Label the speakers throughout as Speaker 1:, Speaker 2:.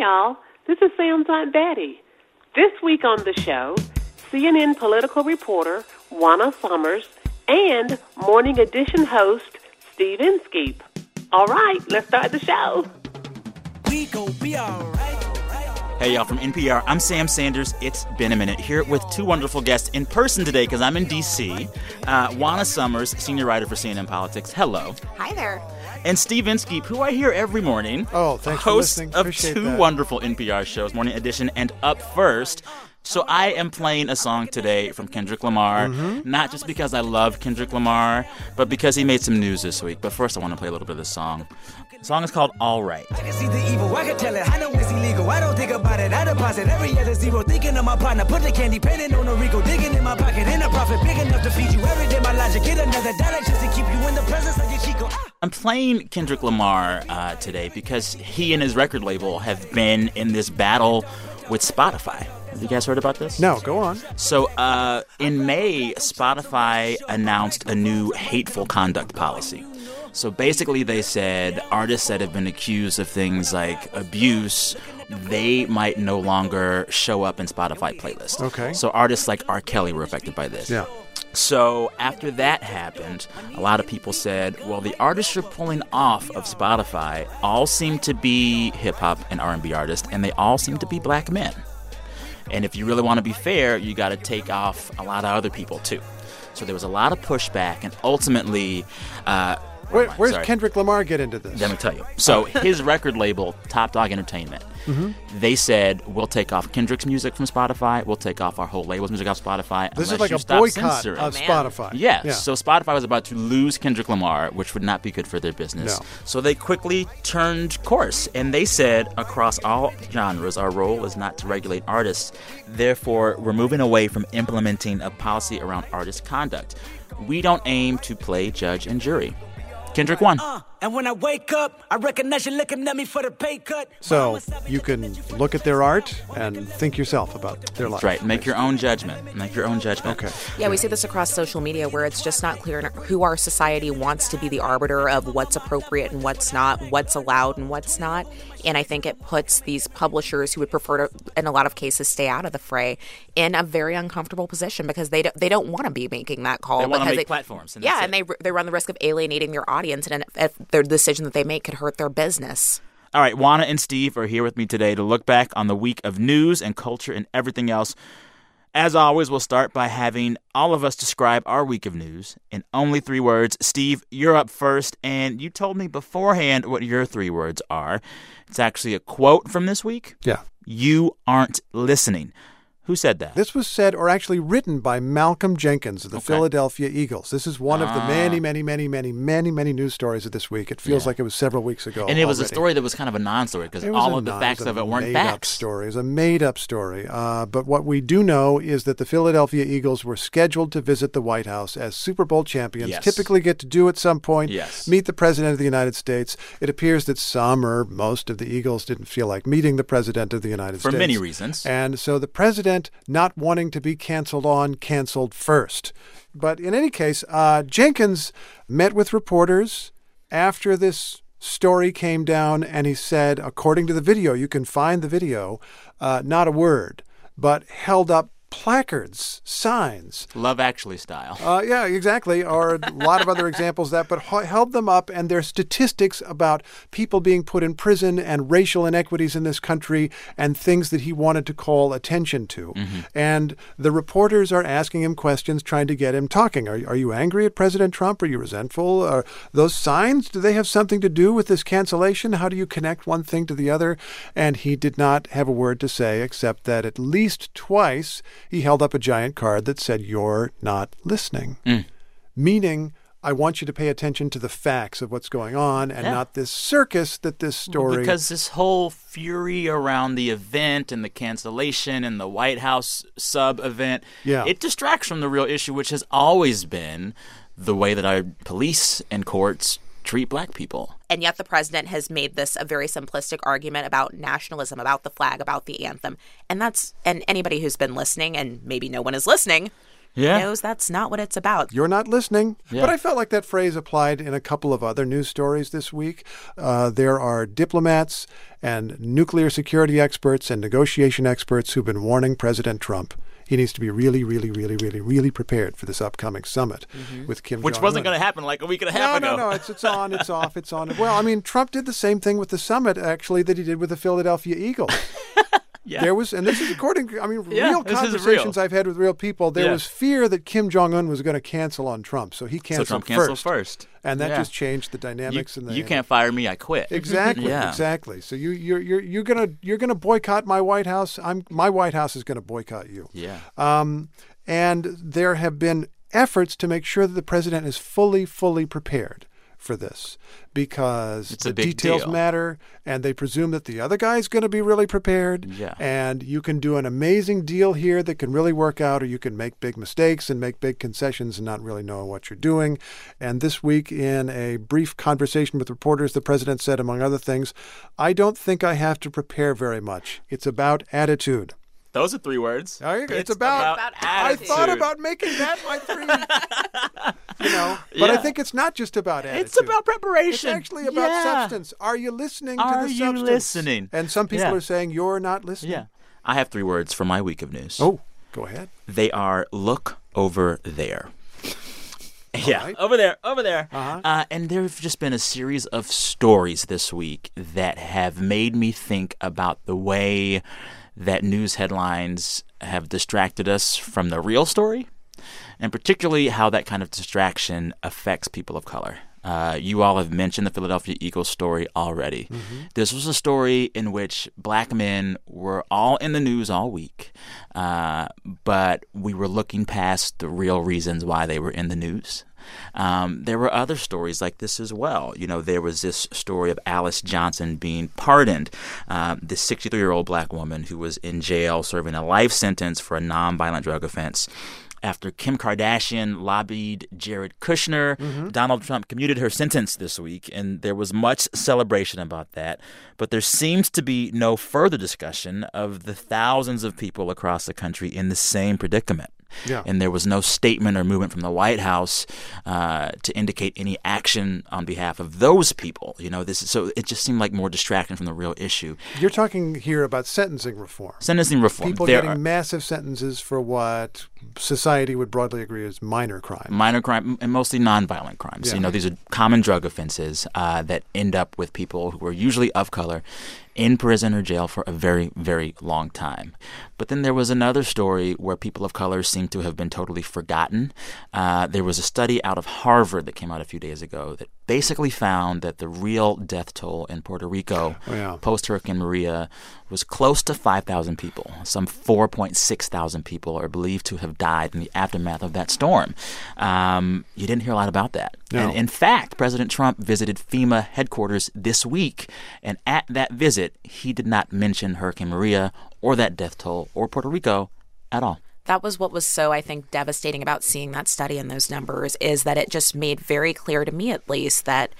Speaker 1: y'all. This is Sam's Aunt Betty. This week on the show, CNN political reporter Juana Summers and Morning Edition host Steve Inskeep. All right, let's start the show.
Speaker 2: We gon' be alright.
Speaker 3: Hey, y'all, from NPR, I'm Sam Sanders. It's been a minute here with two wonderful guests in person today because I'm in D.C. Uh, Juana Summers, senior writer for CNN Politics. Hello.
Speaker 4: Hi there.
Speaker 3: And Steve Inskeep, who I hear every morning.
Speaker 5: Oh, thanks for
Speaker 3: host
Speaker 5: listening.
Speaker 3: of
Speaker 5: Appreciate
Speaker 3: two
Speaker 5: that.
Speaker 3: wonderful NPR shows, Morning Edition and Up First. So I am playing a song today from Kendrick Lamar,
Speaker 5: Mm-hmm.
Speaker 3: not just because I love Kendrick Lamar, but because he made some news this week. But first, I want to play a little bit of this song. The song is called All Right.
Speaker 2: I can see the evil, I can tell it. I know it's illegal. I don't think about it. I deposit every other zero. Thinking of my partner, put the candy painting on a Rico. Digging in my pocket, in a profit big enough to feed you every day. My logic, get another dollar just to keep you in the presence of your Chico. Ah.
Speaker 3: I'm playing Kendrick Lamar uh, today because he and his record label have been in this battle with Spotify. Have you guys heard about this?
Speaker 5: No, go on.
Speaker 3: So, uh, in May, Spotify announced a new hateful conduct policy. So basically, they said artists that have been accused of things like abuse, they might no longer show up in Spotify playlists.
Speaker 5: Okay.
Speaker 3: So artists like R. Kelly were affected by this.
Speaker 5: Yeah.
Speaker 3: So after that happened, a lot of people said, "Well, the artists you're pulling off of Spotify all seem to be hip hop and R&B artists, and they all seem to be black men." And if you really want to be fair, you got to take off a lot of other people too. So there was a lot of pushback, and ultimately, uh,
Speaker 5: Where,
Speaker 3: am
Speaker 5: where's
Speaker 3: Sorry.
Speaker 5: Kendrick Lamar get into this?
Speaker 3: Let me tell you. So his record label, Top Dawg Entertainment,
Speaker 5: Mm-hmm.
Speaker 3: they said we'll take off Kendrick's music from Spotify. We'll take off our whole label's music off Spotify.
Speaker 5: this is like a boycott
Speaker 3: censoring.
Speaker 5: of
Speaker 4: man.
Speaker 5: Spotify.
Speaker 3: Yes.
Speaker 5: yeah.
Speaker 3: So Spotify was about to lose Kendrick Lamar, which would not be good for their business.
Speaker 5: No.
Speaker 3: So they quickly turned course and they said across all genres, our role is not to regulate artists. Therefore, we're moving away from implementing a policy around artist conduct. We don't aim to play judge and jury. Kendrick won.
Speaker 2: And when I wake up, I recognize you looking at me for the pay cut.
Speaker 5: So you can look at their art and think yourself about their life.
Speaker 3: That's right. Make your own judgment. Make your own judgment.
Speaker 5: Okay.
Speaker 4: Yeah, we see this across social media where it's just not clear who our society wants to be the arbiter of what's appropriate and what's not, what's allowed and what's not. And I think it puts these publishers who would prefer to, in a lot of cases, stay out of the fray in a very uncomfortable position because they don't, they don't want to be making that call.
Speaker 3: They wanna
Speaker 4: because
Speaker 3: make
Speaker 4: it-
Speaker 3: platforms, and
Speaker 4: yeah, and
Speaker 3: it.
Speaker 4: they they run the risk of alienating their audience, and if their decision that they make could hurt their business.
Speaker 3: All right, Juana and Steve are here with me today to look back on the week of news and culture and everything else. As always, we'll start by having all of us describe our week of news in only three words. Steve, you're up first, and you told me beforehand what your three words are. It's actually a quote from this week.
Speaker 5: Yeah.
Speaker 3: You aren't listening. Who said that?
Speaker 5: This was said or actually written by Malcolm Jenkins of the Philadelphia Eagles. This is one of the many, many, many, many, many, many news stories of this week. It feels
Speaker 3: Ah. Yeah.
Speaker 5: like it was several weeks ago.
Speaker 3: and it was a story that was kind of a non-story because all of the
Speaker 5: non-
Speaker 3: facts
Speaker 5: was
Speaker 3: of it weren't facts.
Speaker 5: story. It was a made-up story. Uh, but what we do know is that the Philadelphia Eagles were scheduled to visit the White House as Super Bowl champions.
Speaker 3: Yes.
Speaker 5: Typically, get to do at some point.
Speaker 3: Yes.
Speaker 5: Meet the president of the United States. It appears that some or most of the Eagles didn't feel like meeting the president of the United
Speaker 3: For
Speaker 5: States For
Speaker 3: many reasons.
Speaker 5: and so the president, not wanting to be canceled on, canceled first. But in any case, uh, Jenkins met with reporters after this story came down, and he said, according to the video, you can find the video, uh, not a word, but held up placards, signs,
Speaker 3: Love Actually style.
Speaker 5: uh, yeah, exactly. Or a lot of other examples of that, but held them up and their statistics about people being put in prison and racial inequities in this country and things that he wanted to call attention to. And the reporters are asking him questions, trying to get him talking. Are, are you angry at President Trump? Are you resentful? Are those signs, do they have something to do with this cancellation? How do you connect one thing to the other? And he did not have a word to say except that at least twice he held up a giant card that said, You're not listening. Hmm. Meaning, I want you to pay attention to the facts of what's going on and
Speaker 3: Yeah.
Speaker 5: not this circus that this story.
Speaker 3: Because this whole fury around the event and the cancellation and the White House sub event,
Speaker 5: Yeah.
Speaker 3: it distracts from the real issue, which has always been the way that our police and courts treat black people.
Speaker 4: And yet the president has made this a very simplistic argument about nationalism, about the flag, about the anthem. And that's and anybody who's been listening and maybe no one is listening
Speaker 3: Yeah.
Speaker 4: knows that's not what it's about.
Speaker 5: You're not listening.
Speaker 3: Yeah.
Speaker 5: But I felt like that phrase applied in a couple of other news stories this week. Uh, there are diplomats and nuclear security experts and negotiation experts who've been warning President Trump. He needs to be really, really, really, really, really prepared for this upcoming summit with Kim
Speaker 3: Mm-hmm. Which
Speaker 5: Jong-un.
Speaker 3: wasn't going to happen like a week and a half
Speaker 5: no,
Speaker 3: ago.
Speaker 5: no, no. It's it's on. It's off. It's on. Well, I mean, Trump did the same thing with the summit actually that he did with the Philadelphia Eagles.
Speaker 3: Yeah.
Speaker 5: There was, and this is according. I mean,
Speaker 3: Yeah,
Speaker 5: real
Speaker 3: this is real.
Speaker 5: conversations I've had with real people. There
Speaker 3: Yeah.
Speaker 5: was fear that Kim Jong Un was going to cancel on Trump, so he canceled so
Speaker 3: Trump canceled
Speaker 5: first,
Speaker 3: first.
Speaker 5: and that
Speaker 3: Yeah.
Speaker 5: just changed the
Speaker 3: You,
Speaker 5: dynamics. and the,
Speaker 3: you can't fire me, I quit.
Speaker 5: exactly,
Speaker 3: Yeah.
Speaker 5: exactly. So you you're you're you're gonna you're gonna boycott my White House. I'm my White House is going to boycott you.
Speaker 3: Yeah.
Speaker 5: Um, and there have been efforts to make sure that the president is fully, fully prepared for this because
Speaker 3: It's
Speaker 5: the details
Speaker 3: deal.
Speaker 5: matter and they presume that the other guy's going to be really prepared.
Speaker 3: Yeah.
Speaker 5: And you can do an amazing deal here that can really work out, or you can make big mistakes and make big concessions and not really know what you're doing. And this week, in a brief conversation with reporters, the president said, among other things, I don't think I have to prepare very much. It's about attitude.
Speaker 3: Those are three words.
Speaker 5: There you go. It's about-
Speaker 4: About
Speaker 5: I thought about making that my three. you know, but I think it's not just about attitude.
Speaker 3: It's about preparation.
Speaker 5: It's actually about
Speaker 3: Yeah.
Speaker 5: substance. Are you listening
Speaker 3: Are
Speaker 5: to the substance?
Speaker 3: Are you listening?
Speaker 5: And some people
Speaker 3: Yeah.
Speaker 5: are saying you're not listening.
Speaker 3: Yeah. I have three words for my week of news.
Speaker 5: Oh, go ahead.
Speaker 3: They are look over there. Yeah,
Speaker 5: right.
Speaker 3: over there, over there.
Speaker 5: Uh-huh.
Speaker 3: Uh, and there have just been a series of stories this week that have made me think about the way that news headlines have distracted us from the real story, and particularly how that kind of distraction affects people of color. Uh, you all have mentioned the Philadelphia Eagles story already. This was a story in which black men were all in the news all week, uh, but we were looking past the real reasons why they were in the news. Um, there were other stories like this as well. You know, there was this story of Alice Johnson being pardoned, uh, this 63 year old black woman who was in jail serving a life sentence for a nonviolent drug offense. After Kim Kardashian lobbied Jared Kushner, mm-hmm. Donald Trump commuted her sentence this week, and there was much celebration about that. But there seems to be no further discussion of the thousands of people across the country in the same predicament.
Speaker 5: Yeah.
Speaker 3: And there was no statement or movement from the White House uh, to indicate any action on behalf of those people. You know, this is, so it just seemed like more distraction from the real issue.
Speaker 5: You're talking here about sentencing reform.
Speaker 3: Sentencing reform.
Speaker 5: People
Speaker 3: there
Speaker 5: getting
Speaker 3: are
Speaker 5: massive sentences for what society would broadly agree is minor crime.
Speaker 3: minor crime and mostly nonviolent crimes.
Speaker 5: Yeah.
Speaker 3: You know, these are common drug offenses uh, that end up with people who are usually of color in prison or jail for a very, very long time. But then there was another story where people of color seem to have been totally forgotten. Uh, there was a study out of Harvard that came out a few days ago that basically found that the real death toll in Puerto Rico
Speaker 5: Oh, yeah.
Speaker 3: post Hurricane Maria was close to 5,000 people. Some 4.6 thousand people are believed to have died in the aftermath of that storm. Um, you didn't hear a lot about that.
Speaker 5: No.
Speaker 3: And in fact, President Trump visited FEMA headquarters this week, and at that visit, he did not mention Hurricane Maria or that death toll or Puerto Rico at all.
Speaker 4: that was what was so i think devastating about seeing that study and those numbers is that it just made very clear to me at least that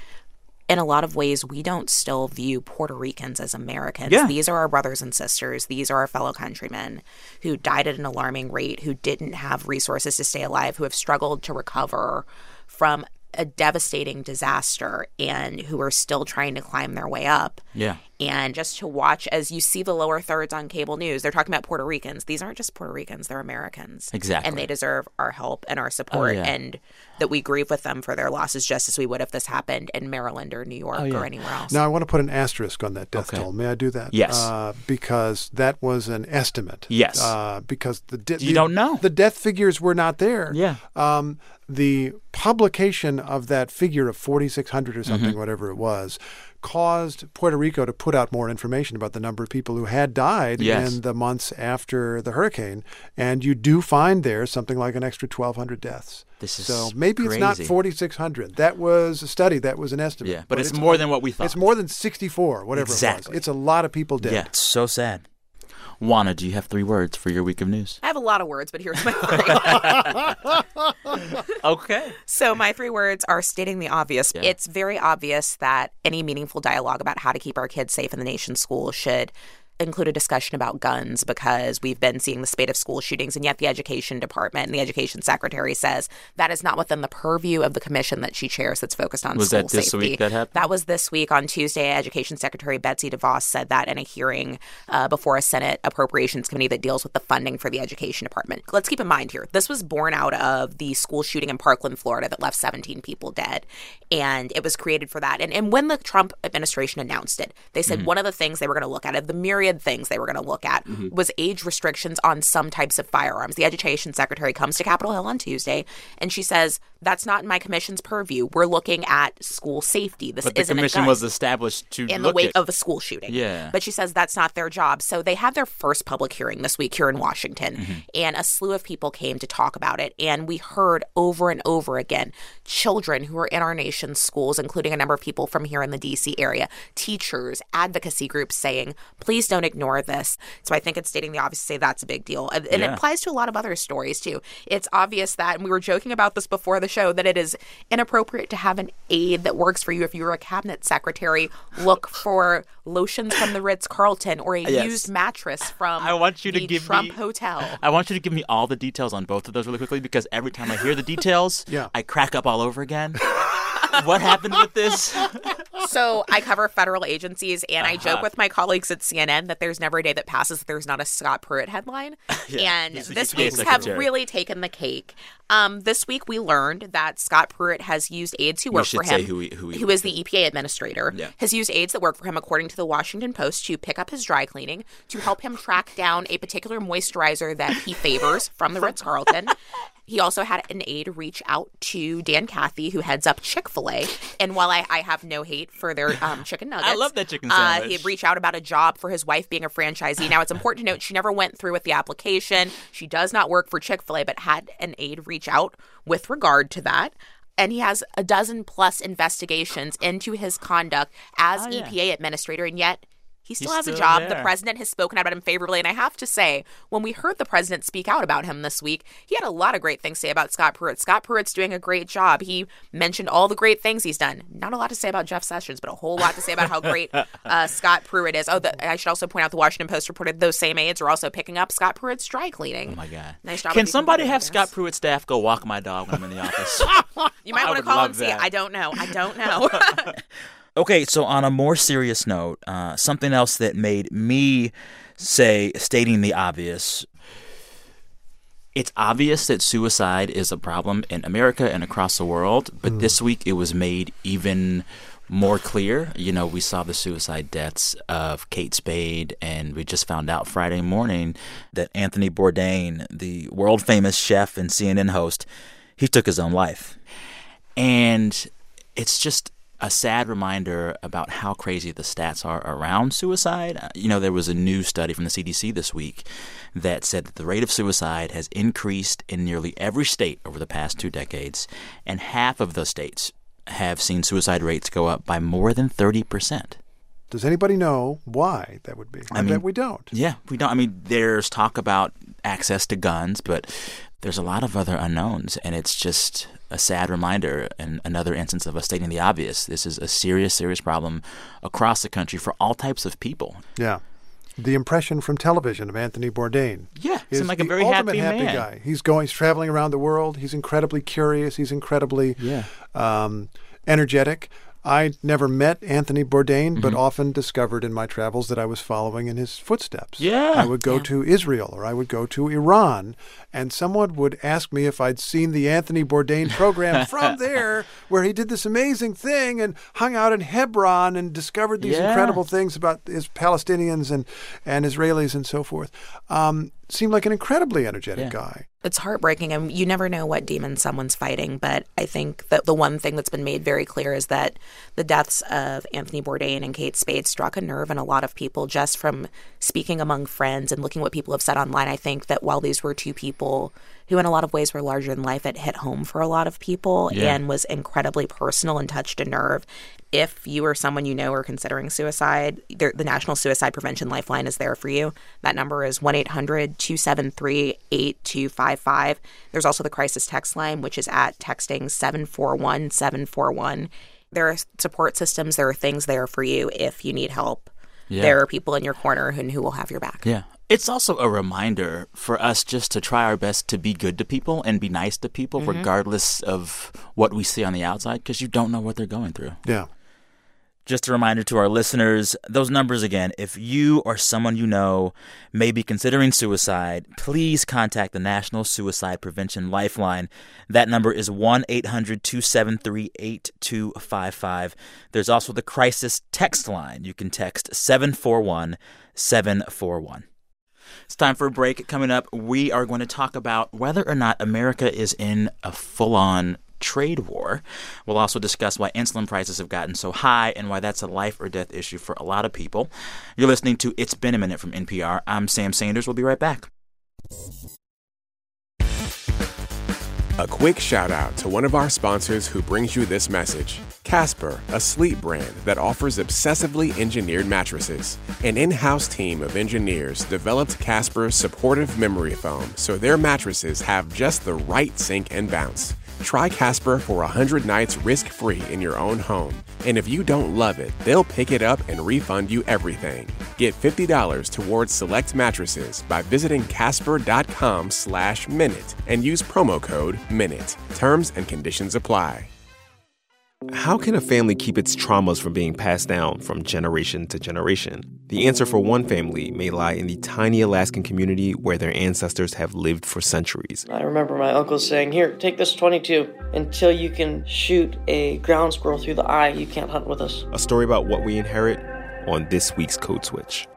Speaker 4: in a lot of ways we don't still view puerto ricans as americans
Speaker 3: Yeah.
Speaker 4: these are our brothers and sisters these are our fellow countrymen who died at an alarming rate who didn't have resources to stay alive who have struggled to recover from a devastating disaster and who are still trying to climb their way up
Speaker 3: Yeah.
Speaker 4: and just to watch as you see the lower thirds on cable news they're talking about puerto ricans these aren't just puerto ricans they're americans
Speaker 3: Exactly.
Speaker 4: and they deserve our help and our support
Speaker 3: Oh, yeah.
Speaker 4: and that we grieve with them for their losses just as we would if this happened in maryland or new york
Speaker 3: Oh, yeah.
Speaker 4: or anywhere else
Speaker 5: Now, I want to put an asterisk on that death
Speaker 3: Okay.
Speaker 5: toll. May I do that?
Speaker 3: Yes.
Speaker 5: Uh, because that was an estimate.
Speaker 3: Yes.
Speaker 5: Uh, because the de-
Speaker 3: You
Speaker 5: the-
Speaker 3: don't know.
Speaker 5: The death figures were not there.
Speaker 3: Yeah.
Speaker 5: Um, the publication of that figure of 4,600 or
Speaker 3: Mm-hmm.
Speaker 5: something, whatever it was, caused Puerto Rico to put out more information about the number of people who had died
Speaker 3: Yes.
Speaker 5: in the months after the hurricane. And you do find there something like an extra 1,200 deaths.
Speaker 3: This is
Speaker 5: so maybe it's not 4,600. That was a study. That was an estimate.
Speaker 3: Yeah, but it's more than what we thought.
Speaker 5: It's more than 64, whatever it
Speaker 3: Exactly.
Speaker 5: was. It's a lot of people dead.
Speaker 3: Yeah, it's so sad. Juana, do you have three words for your week of news?
Speaker 4: i have a lot of words but here's my three
Speaker 3: Okay.
Speaker 4: So my three words are stating the obvious.
Speaker 3: Yeah.
Speaker 4: It's very obvious that any meaningful dialogue about how to keep our kids safe in the nation's schools should include a discussion about guns because we've been seeing the spate of school shootings, and yet the education department and the education secretary says that is not within the purview of the commission that she chairs that's focused on
Speaker 3: Was
Speaker 4: school
Speaker 3: that this
Speaker 4: safety.
Speaker 3: week that happened?
Speaker 4: That was this week on Tuesday. Education Secretary Betsy DeVos said that in a hearing uh, before a Senate Appropriations Committee that deals with the funding for the education department. Let's keep in mind here, this was born out of the school shooting in Parkland, Florida, that left 17 people dead, and it was created for that. And and when the Trump administration announced it, they said one of the things they were going to look at, of the myriad things they were going to look at, mm-hmm. was age restrictions on some types of firearms. The education secretary comes to Capitol Hill on Tuesday, and she says that's not in my commission's purview. We're looking at school safety. This
Speaker 3: But the
Speaker 4: isn't a
Speaker 3: commission was established to
Speaker 4: in the wake
Speaker 3: at,
Speaker 4: of a school shooting.
Speaker 3: Yeah.
Speaker 4: But she says that's not their job. So they had their first public hearing this week here in Washington,
Speaker 3: Mm-hmm.
Speaker 4: and a slew of people came to talk about it. And we heard over and over again children who are in our nation's schools, including a number of people from here in the DC area, teachers, advocacy groups saying, please don't ignore this. So I think it's stating the obvious to say that's a big deal. And, and it applies to a lot of other stories too. It's obvious that, and we were joking about this before the show, that it is inappropriate to have an aide that works for you if you're a cabinet secretary look for lotions from the Ritz Carlton or a
Speaker 3: Yes.
Speaker 4: used mattress from
Speaker 3: I want you to
Speaker 4: the
Speaker 3: give
Speaker 4: Trump
Speaker 3: me-
Speaker 4: Hotel.
Speaker 3: I want you to give me all the details on both of those really quickly because every time I hear the details,
Speaker 5: Yeah.
Speaker 3: I crack up all over again. what happened with this?
Speaker 4: so I cover federal agencies, and I
Speaker 3: Uh-huh.
Speaker 4: joke with my colleagues at CNN that there's never a day that passes that there's not a Scott Pruitt headline. and this
Speaker 3: EPA
Speaker 4: week's have really taken the cake. Um, this week we learned that Scott Pruitt has used aides who work for him,
Speaker 3: who he- who he-
Speaker 4: is the EPA administrator,
Speaker 3: Yeah.
Speaker 4: has used aides that work for him, according to the Washington Post, to pick up his dry cleaning to help him track down a particular moisturizer that he favors from the Ritz Carlton. He also had an aide reach out to Dan Cathy, who heads up Chick fil A. And while I, I have no hate for their um, chicken nuggets, I
Speaker 3: love that chicken
Speaker 4: Uh, he'd reach out about a job for his wife being a franchisee. Now, it's important to note she never went through with the application. She does not work for Chick fil A, but had an aide reach out with regard to that. And he has a dozen plus investigations into his conduct as
Speaker 3: Oh, yeah.
Speaker 4: EPA administrator, and yet he still
Speaker 3: He's
Speaker 4: has a
Speaker 3: still
Speaker 4: job. The president has spoken about him favorably. And I have to say, when we heard the president speak out about him this week, he had a lot of great things to say about Scott Pruitt. Scott Pruitt's doing a great job. He mentioned all the great things he's done. Not a lot to say about Jeff Sessions, but a whole lot to say about how great uh, Scott Pruitt is. Oh, the, I should also point out the Washington Post reported those same aides are also picking up Scott Pruitt's dry cleaning.
Speaker 3: Oh my god!
Speaker 4: Nice job
Speaker 3: Can somebody have Scott Pruitt's staff go walk my dog when I'm in the office?
Speaker 4: You might want to call and see. I don't know. I don't know.
Speaker 3: Okay, so on a more serious note, uh, something else that made me say, stating the obvious, it's obvious that suicide is a problem in America and across the world, but this week it was made even more clear. You know, we saw the suicide deaths of Kate Spade, and we just found out Friday morning that Anthony Bourdain, the world famous chef and CNN host, he took his own life. And it's just a sad reminder about how crazy the stats are around suicide. Uh, You know, there was a new study from the CDC this week that said that the rate of suicide has increased in nearly every state over the past two decades, and half of those states have seen suicide rates go up by more than 30%.
Speaker 5: Does anybody know why that would be? I,
Speaker 3: mean-
Speaker 5: bet we don't.
Speaker 3: Yeah, we don't. I mean, there's talk about access to guns, but there's a lot of other unknowns, and it's just a sad reminder and another instance of us stating the obvious. This is a serious, serious problem across the country for all types of people.
Speaker 5: Yeah. The impression from television of Anthony Bourdain.
Speaker 3: Yeah,
Speaker 5: is
Speaker 3: seemed like a
Speaker 5: the
Speaker 3: very
Speaker 5: ultimate
Speaker 3: happy man.
Speaker 5: guy. He's going, he's traveling around the world. He's incredibly curious. He's incredibly
Speaker 3: Yeah.
Speaker 5: um, energetic. I never met Anthony Bourdain,
Speaker 3: Mm-hmm.
Speaker 5: but often discovered in my travels that I was following in his footsteps.
Speaker 3: Yeah.
Speaker 5: I would go to Israel or I would go to Iran, and someone would ask me if I'd seen the Anthony Bourdain program from there, where he did this amazing thing and hung out in Hebron and discovered these
Speaker 3: Yeah.
Speaker 5: incredible things about his Palestinians and, and Israelis and so forth. Um, seemed like an incredibly energetic
Speaker 3: Yeah.
Speaker 5: guy.
Speaker 4: it's heartbreaking and you never know what demons someone's fighting but i think that the one thing that's been made very clear is that the deaths of anthony bourdain and kate spade struck a nerve in a lot of people just from speaking among friends and looking what people have said online i think that while these were two people who in a lot of ways were larger than life it hit home for a lot of people
Speaker 3: Yeah.
Speaker 4: and was incredibly personal and touched a nerve if you or someone you know are considering suicide, the National Suicide Prevention Lifeline is there for you. That number is 1 800 273 8255. There's also the crisis text line, which is at texting 741 741. There are support systems, there are things there for you if you need help.
Speaker 3: Yeah.
Speaker 4: there are people in your corner and who will have your back.
Speaker 3: Yeah. It's also a reminder for us just to try our best to be good to people and be nice to people, mm-hmm. regardless of what we see on the outside, because you don't know what they're going through.
Speaker 5: Yeah.
Speaker 3: Just a reminder to our listeners those numbers again. If you or someone you know may be considering suicide, please contact the National Suicide Prevention Lifeline. That number is 1 800 273 8255. There's also the crisis text line. You can text 741 741. It's time for a break. Coming up, we are going to talk about whether or not America is in a full on trade war. We'll also discuss why insulin prices have gotten so high and why that's a life or death issue for a lot of people. You're listening to It's Been a Minute from NPR. I'm Sam Sanders. We'll be right back.
Speaker 6: A quick shout out to one of our sponsors who brings you this message Casper, a sleep brand that offers obsessively engineered mattresses. An in house team of engineers developed Casper's supportive memory foam so their mattresses have just the right sink and bounce. Try Casper for 100 nights risk free in your own home. And if you don't love it, they'll pick it up and refund you everything. Get $50 towards select mattresses by visiting casper.com slash minute and use promo code MINUTE. Terms and conditions apply.
Speaker 7: How can a family keep its traumas from being passed down from generation to generation? The answer for one family may lie in the tiny Alaskan community where their ancestors have lived for centuries.
Speaker 8: I remember my uncle saying, Here, take this 22. Until you can shoot a ground squirrel through the eye, you can't hunt with us.
Speaker 7: A story about what we inherit on this week's Code Switch.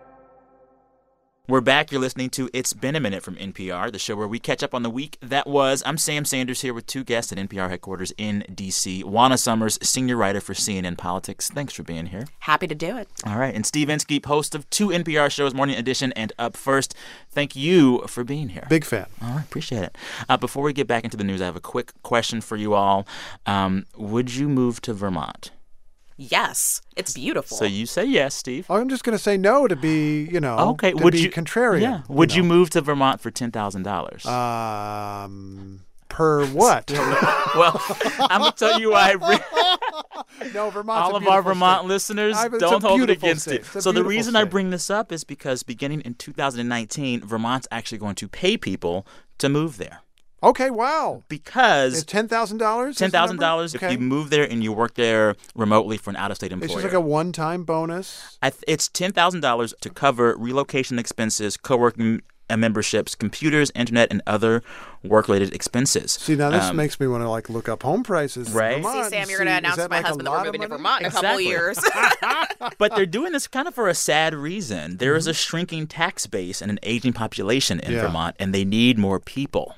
Speaker 3: We're back. You're listening to It's Been a Minute from NPR, the show where we catch up on the week that was. I'm Sam Sanders here with two guests at NPR headquarters in D.C. Juana Summers, senior writer for CNN Politics. Thanks for being here.
Speaker 4: Happy to do it.
Speaker 3: All right. And Steve Inskeep, host of two NPR shows, Morning Edition and Up First. Thank you for being here.
Speaker 5: Big fan.
Speaker 3: All right. Appreciate it. Uh, before we get back into the news, I have a quick question for you all. Um, would you move to Vermont?
Speaker 4: Yes, it's beautiful.
Speaker 3: So you say yes, Steve.
Speaker 5: I'm just going to say no to be, you know,
Speaker 3: okay.
Speaker 5: to
Speaker 3: would
Speaker 5: be
Speaker 3: you
Speaker 5: contrarian.
Speaker 3: Yeah. Would you,
Speaker 5: know.
Speaker 3: move to Vermont for ten thousand dollars?
Speaker 5: Um, per what?
Speaker 3: well, I'm gonna tell you why. I re-
Speaker 5: no, Vermont.
Speaker 3: all
Speaker 5: a
Speaker 3: of our Vermont
Speaker 5: state.
Speaker 3: listeners
Speaker 5: I-
Speaker 3: don't hold it against
Speaker 5: state.
Speaker 3: it. So the
Speaker 5: beautiful
Speaker 3: reason I bring this up is because beginning in 2019, Vermont's actually going to pay people to move there
Speaker 5: Okay, wow.
Speaker 3: because
Speaker 5: It's ten thousand dollars.
Speaker 3: ten thousand dollars if you move there and you work there remotely for an out-of-state employer.
Speaker 5: It's just like a one-time bonus.
Speaker 3: I th- it's ten thousand dollars to cover relocation expenses, co-working uh, memberships, computers, internet, and other work-related expenses.
Speaker 5: See, now this
Speaker 3: Um,
Speaker 5: makes me want to like look up home prices.
Speaker 3: Right. See,
Speaker 5: Vermont
Speaker 4: See, Sam, you're going to announce to my
Speaker 5: like
Speaker 4: husband that
Speaker 5: lot
Speaker 4: we're moving to? Vermont in a couple years.
Speaker 3: but they're doing this kind of for a sad reason. There is a shrinking tax base and an aging population in
Speaker 5: Yeah.
Speaker 3: Vermont, and they need more people.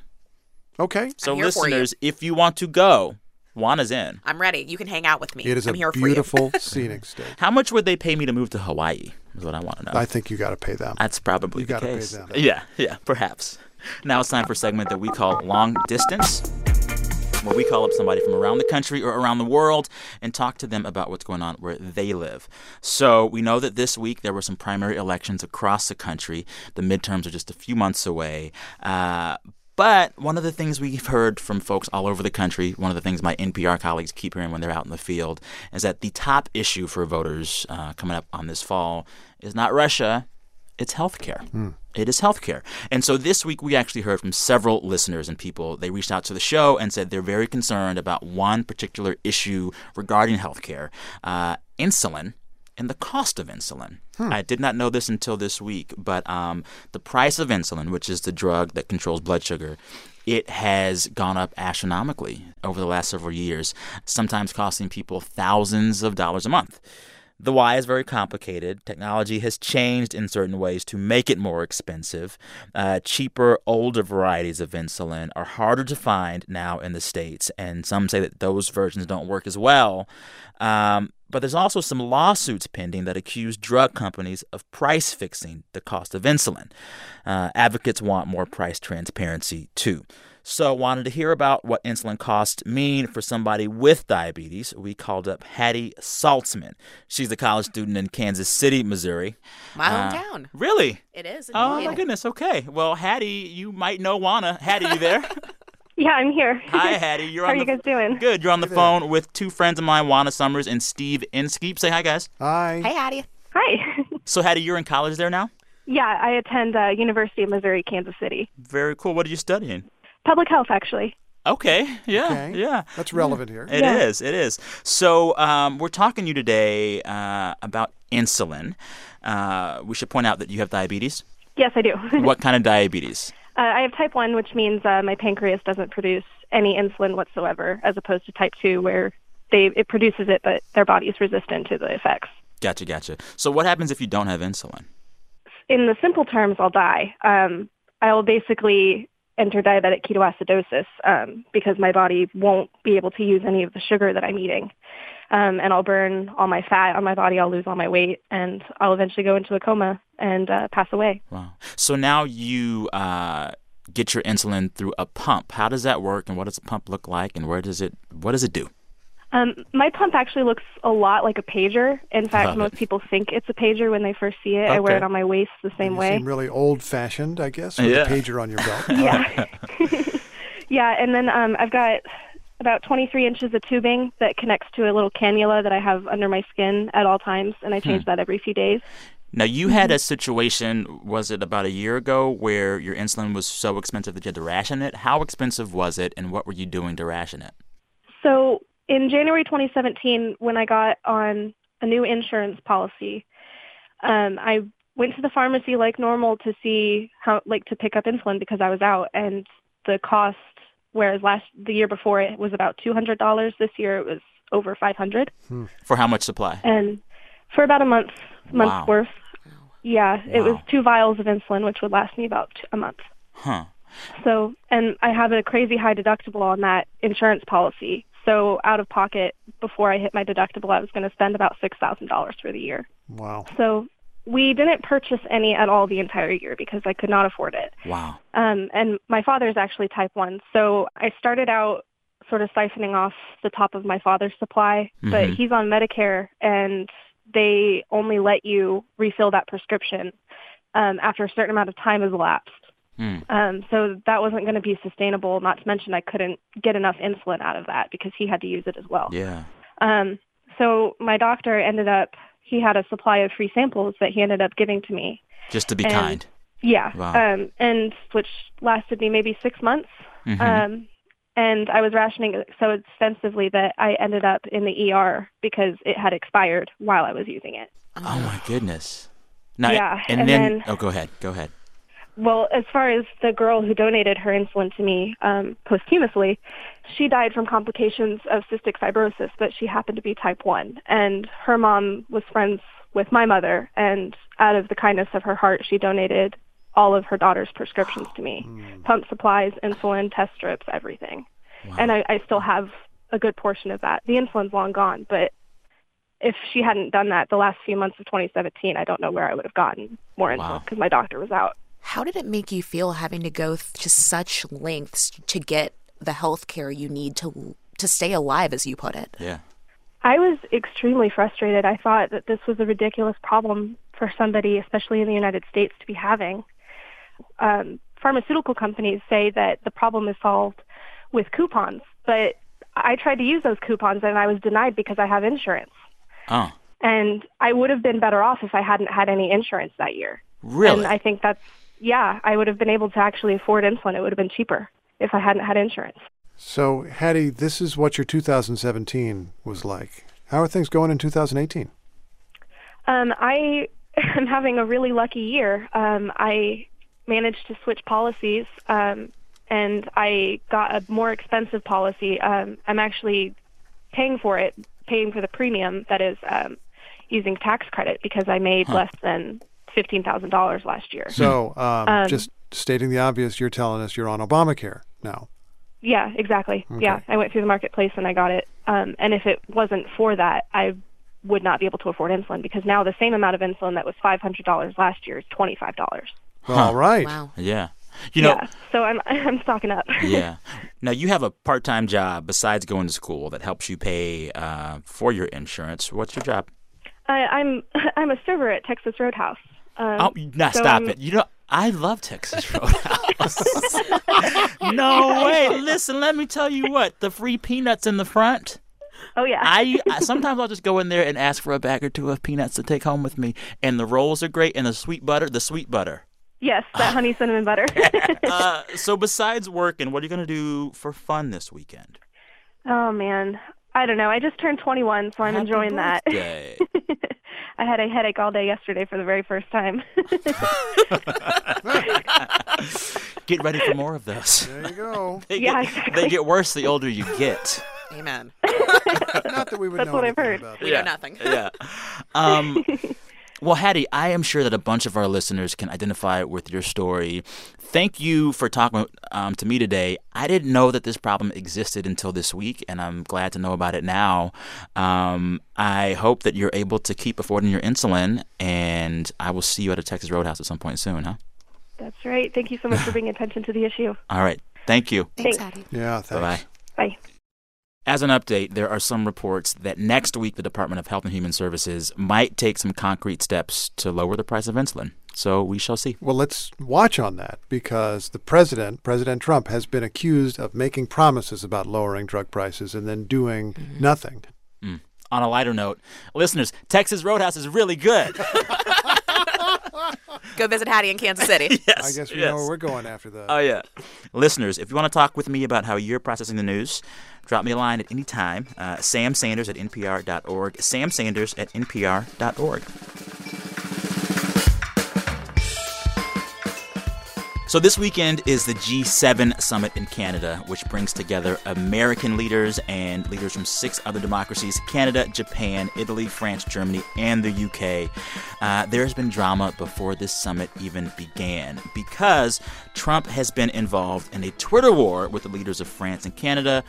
Speaker 5: Okay.
Speaker 3: So,
Speaker 4: I'm here for you.
Speaker 3: listeners, if you want to go, Juana's in.
Speaker 4: I'm ready. You can hang out with me.
Speaker 5: It is
Speaker 4: I'm
Speaker 5: a
Speaker 4: here
Speaker 5: beautiful scenic state.
Speaker 3: How much would they pay me to move to Hawaii? Is what I want to know.
Speaker 5: I think you got to pay them.
Speaker 3: That's probably
Speaker 5: You
Speaker 3: the
Speaker 5: gotta pay
Speaker 3: case.
Speaker 5: them.
Speaker 3: Yeah, yeah, perhaps. Now it's time for a segment that we call Long Distance, where we call up somebody from around the country or around the world and talk to them about what's going on where they live. So we know that this week there were some primary elections across the country. The midterms are just a few months away. Uh, but one of the things we've heard from folks all over the country, one of the things my NPR colleagues keep hearing when they're out in the field, is that the top issue for voters uh, coming up on this fall is not Russia, it's health healthcare. It is healthcare. And so this week we actually heard from several listeners and people. They reached out to the show and said they're very concerned about one particular issue regarding healthcare uh, insulin and the cost of insulin. I did not know this until this week, but um, the price of insulin, which is the drug that controls blood sugar, it has gone up astronomically over the last several years, sometimes costing people thousands of dollars a month. The why is very complicated. Technology has changed in certain ways to make it more expensive. Uh, cheaper, older varieties of insulin are harder to find now in the States, and some say that those versions don't work as well. Um, but there's also some lawsuits pending that accuse drug companies of price fixing the cost of insulin. Uh, advocates want more price transparency, too. So, wanted to hear about what insulin costs mean for somebody with diabetes. We called up Hattie Saltzman. She's a college student in Kansas City, Missouri.
Speaker 4: My
Speaker 3: Uh,
Speaker 4: hometown.
Speaker 3: Really?
Speaker 4: It is.
Speaker 3: Oh my goodness. Okay. Well, Hattie, you might know Juana. Hattie, you there?
Speaker 9: Yeah, I'm here.
Speaker 3: Hi, Hattie. You're
Speaker 9: How
Speaker 3: on
Speaker 9: are
Speaker 3: the
Speaker 9: you guys doing?
Speaker 3: Good. You're on the phone with two friends of mine, Juana Summers and Steve Inskeep. Say hi, guys.
Speaker 5: Hi.
Speaker 4: Hey, Hattie.
Speaker 9: Hi.
Speaker 3: So, Hattie, you're in college there now?
Speaker 9: Yeah, I attend uh, University of Missouri, Kansas City.
Speaker 3: Very cool. What are you studying?
Speaker 9: Public health, actually.
Speaker 3: Okay. Yeah.
Speaker 5: Okay.
Speaker 3: Yeah.
Speaker 5: That's relevant here.
Speaker 3: It is. It is. So um, we're talking to you today uh, about insulin. Uh, we should point out that you have diabetes.
Speaker 9: Yes, I do.
Speaker 3: what kind of diabetes?
Speaker 9: Uh, I have type 1, which means uh, my pancreas doesn't produce any insulin whatsoever, as opposed to type 2, where they it produces it, but their body is resistant to the effects.
Speaker 3: Gotcha. Gotcha. So what happens if you don't have insulin?
Speaker 9: In the simple terms, I'll die. Um, I'll basically enter diabetic ketoacidosis um, because my body won't be able to use any of the sugar that I'm eating. Um, and I'll burn all my fat on my body. I'll lose all my weight, and I'll eventually go into a coma and uh, pass away.
Speaker 3: Wow. So now you uh, get your insulin through a pump. How does that work, and what does the pump look like, and where does it what does it do?
Speaker 9: Um, my pump actually looks a lot like a pager. In fact,
Speaker 3: Love
Speaker 9: most
Speaker 3: it.
Speaker 9: people think it's a pager when they first see it. I wear it on my waist the same
Speaker 5: You
Speaker 9: way.
Speaker 5: seem really old-fashioned, I guess, with
Speaker 3: Yeah.
Speaker 5: a pager on your belt.
Speaker 9: yeah. yeah, and then um, I've got about 23 inches of tubing that connects to a little cannula that I have under my skin at all times, and I change that every few days.
Speaker 3: Now you had a situation. Was it about a year ago where your insulin was so expensive that you had to ration it? How expensive was it, and what were you doing to ration it?
Speaker 9: So in January 2017, when I got on a new insurance policy, um, I went to the pharmacy like normal to see how, like, to pick up insulin because I was out, and the cost, whereas last the year before it was about $200, this year it was over 500,
Speaker 3: For how much supply?
Speaker 9: and for about a month, month's
Speaker 3: Wow.
Speaker 9: worth. Yeah, it was two vials of insulin, which would last me about a month.
Speaker 3: Huh.
Speaker 9: So, and I have a crazy high deductible on that insurance policy. So, out of pocket, before I hit my deductible, I was going to spend about $6,000 for the year.
Speaker 5: Wow.
Speaker 9: So, we didn't purchase any at all the entire year because I could not afford it.
Speaker 3: Wow.
Speaker 9: Um, and my father is actually type 1. So, I started out sort of siphoning off the top of my father's supply, but
Speaker 3: Mhm.
Speaker 9: he's on Medicare and they only let you refill that prescription um, after a certain amount of time has elapsed.
Speaker 3: Hmm.
Speaker 9: Um, so that wasn't going to be sustainable. Not to mention, I couldn't get enough insulin out of that because he had to use it as well.
Speaker 3: Yeah.
Speaker 9: Um, so my doctor ended up, he had a supply of free samples that he ended up giving to me.
Speaker 3: Just to be
Speaker 9: And-
Speaker 3: kind.
Speaker 9: Yeah.
Speaker 3: Wow.
Speaker 9: Um, and which lasted me maybe six months.
Speaker 3: Mhm.
Speaker 9: Um, and I was rationing it so extensively that I ended up in the ER because it had expired while I was using it.
Speaker 3: oh my goodness. Now,
Speaker 9: Yeah,
Speaker 3: And,
Speaker 9: and
Speaker 3: then,
Speaker 9: then-
Speaker 3: oh, go ahead. Go ahead.
Speaker 9: Well, as far as the girl who donated her insulin to me um, posthumously, she died from complications of cystic fibrosis, but she happened to be type 1. And her mom was friends with my mother, and out of the kindness of her heart, she donated all of her daughter's prescriptions to me hmm. pump supplies, insulin, test strips, everything. And I, I still have a good portion of that. The insulin's long gone, but if she hadn't done that the last few months of 2017, I don't know where I would have gotten more insulin
Speaker 3: Wow.
Speaker 9: because my doctor was out.
Speaker 4: How did it make you feel having to go th- to such lengths to get the health care you need to to stay alive, as you put it?
Speaker 3: Yeah.
Speaker 9: I was extremely frustrated. I thought that this was a ridiculous problem for somebody, especially in the United States, to be having. Um, pharmaceutical companies say that the problem is solved with coupons, but I tried to use those coupons and I was denied because I have insurance.
Speaker 3: Oh,
Speaker 9: And I would have been better off if I hadn't had any insurance that year.
Speaker 3: really?
Speaker 9: And I think that's, yeah, I would have been able to actually afford insulin. It would have been cheaper if I hadn't had insurance.
Speaker 5: So, Hattie, this is what your 2017 was like. How are things going in 2018?
Speaker 9: Um, I am having a really lucky year. Um, I managed to switch policies, um, and I got a more expensive policy. Um, I'm actually paying for it, paying for the premium that is um, using tax credit because I made less than fifteen thousand dollars last year.
Speaker 5: So, um,
Speaker 9: Um,
Speaker 5: just stating the obvious, you're telling us you're on Obamacare now.
Speaker 9: Yeah, exactly. Yeah, I went through the marketplace and I got it. Um, and if it wasn't for that, I would not be able to afford insulin because now the same amount of insulin that was five hundred dollars last year is twenty five dollars.
Speaker 5: Well, All right.
Speaker 4: Wow.
Speaker 3: yeah. You know,
Speaker 9: yeah, so I'm I'm stocking up.
Speaker 3: yeah. Now you have a part-time job besides going to school that helps you pay uh, for your insurance. What's your job?
Speaker 9: I, I'm I'm a server at Texas Roadhouse. Um,
Speaker 3: Oh, now
Speaker 9: so
Speaker 3: stop
Speaker 9: I'm-
Speaker 3: it. You know, I love Texas Roadhouse. no way. Listen, let me tell you what. The free peanuts in the front.
Speaker 9: Oh yeah.
Speaker 3: I, I sometimes I'll just go in there and ask for a bag or two of peanuts to take home with me, and the rolls are great, and the sweet butter, the sweet butter.
Speaker 9: Yes, that honey cinnamon butter.
Speaker 3: Uh, so besides working, what are you gonna do for fun this weekend?
Speaker 9: oh man, I don't know. I just turned 21, so I'm
Speaker 3: Happy
Speaker 9: enjoying
Speaker 3: birthday.
Speaker 9: that. I had a headache all day yesterday for the very first time.
Speaker 3: Get ready for more of those.
Speaker 5: There you go.
Speaker 3: They
Speaker 9: Yeah,
Speaker 3: get,
Speaker 9: exactly.
Speaker 3: they get worse the older you get.
Speaker 4: Amen.
Speaker 5: Not that we would
Speaker 9: That's
Speaker 5: know
Speaker 9: what I've heard.
Speaker 5: about
Speaker 4: We
Speaker 5: that.
Speaker 4: know nothing.
Speaker 3: yeah. Um, well, Hattie, I am sure that a bunch of our listeners can identify with your story. Thank you for talking um, to me today. I didn't know that this problem existed until this week, and I'm glad to know about it now. Um, I hope that you're able to keep affording your insulin, and I will see you at a Texas Roadhouse at some point soon, huh?
Speaker 9: That's right. Thank you so much for bringing attention to the issue.
Speaker 3: All right. Thank you.
Speaker 4: Thanks,
Speaker 9: Thanks.
Speaker 4: Hattie.
Speaker 5: Yeah,
Speaker 3: Bye bye.
Speaker 9: Bye.
Speaker 3: As an update, there are some reports that next week the Department of Health and Human Services might take some concrete steps to lower the price of insulin. So we shall see.
Speaker 5: Well, let's watch on that because the president, President Trump, has been accused of making promises about lowering drug prices and then doing mm-hmm. nothing. Mm.
Speaker 3: On a lighter note, listeners, Texas Roadhouse is really good.
Speaker 4: Go visit Hattie in Kansas City.
Speaker 3: yes.
Speaker 5: I guess we
Speaker 3: yes.
Speaker 5: know where we're going after that.
Speaker 3: Oh, yeah. Listeners, if you want to talk with me about how you're processing the news, drop me a line at any time. Uh, Sam Sanders at NPR.org. Sam Sanders at NPR.org. So, this weekend is the G7 summit in Canada, which brings together American leaders and leaders from six other democracies Canada, Japan, Italy, France, Germany, and the UK. Uh, there has been drama before this summit even began because Trump has been involved in a Twitter war with the leaders of France and Canada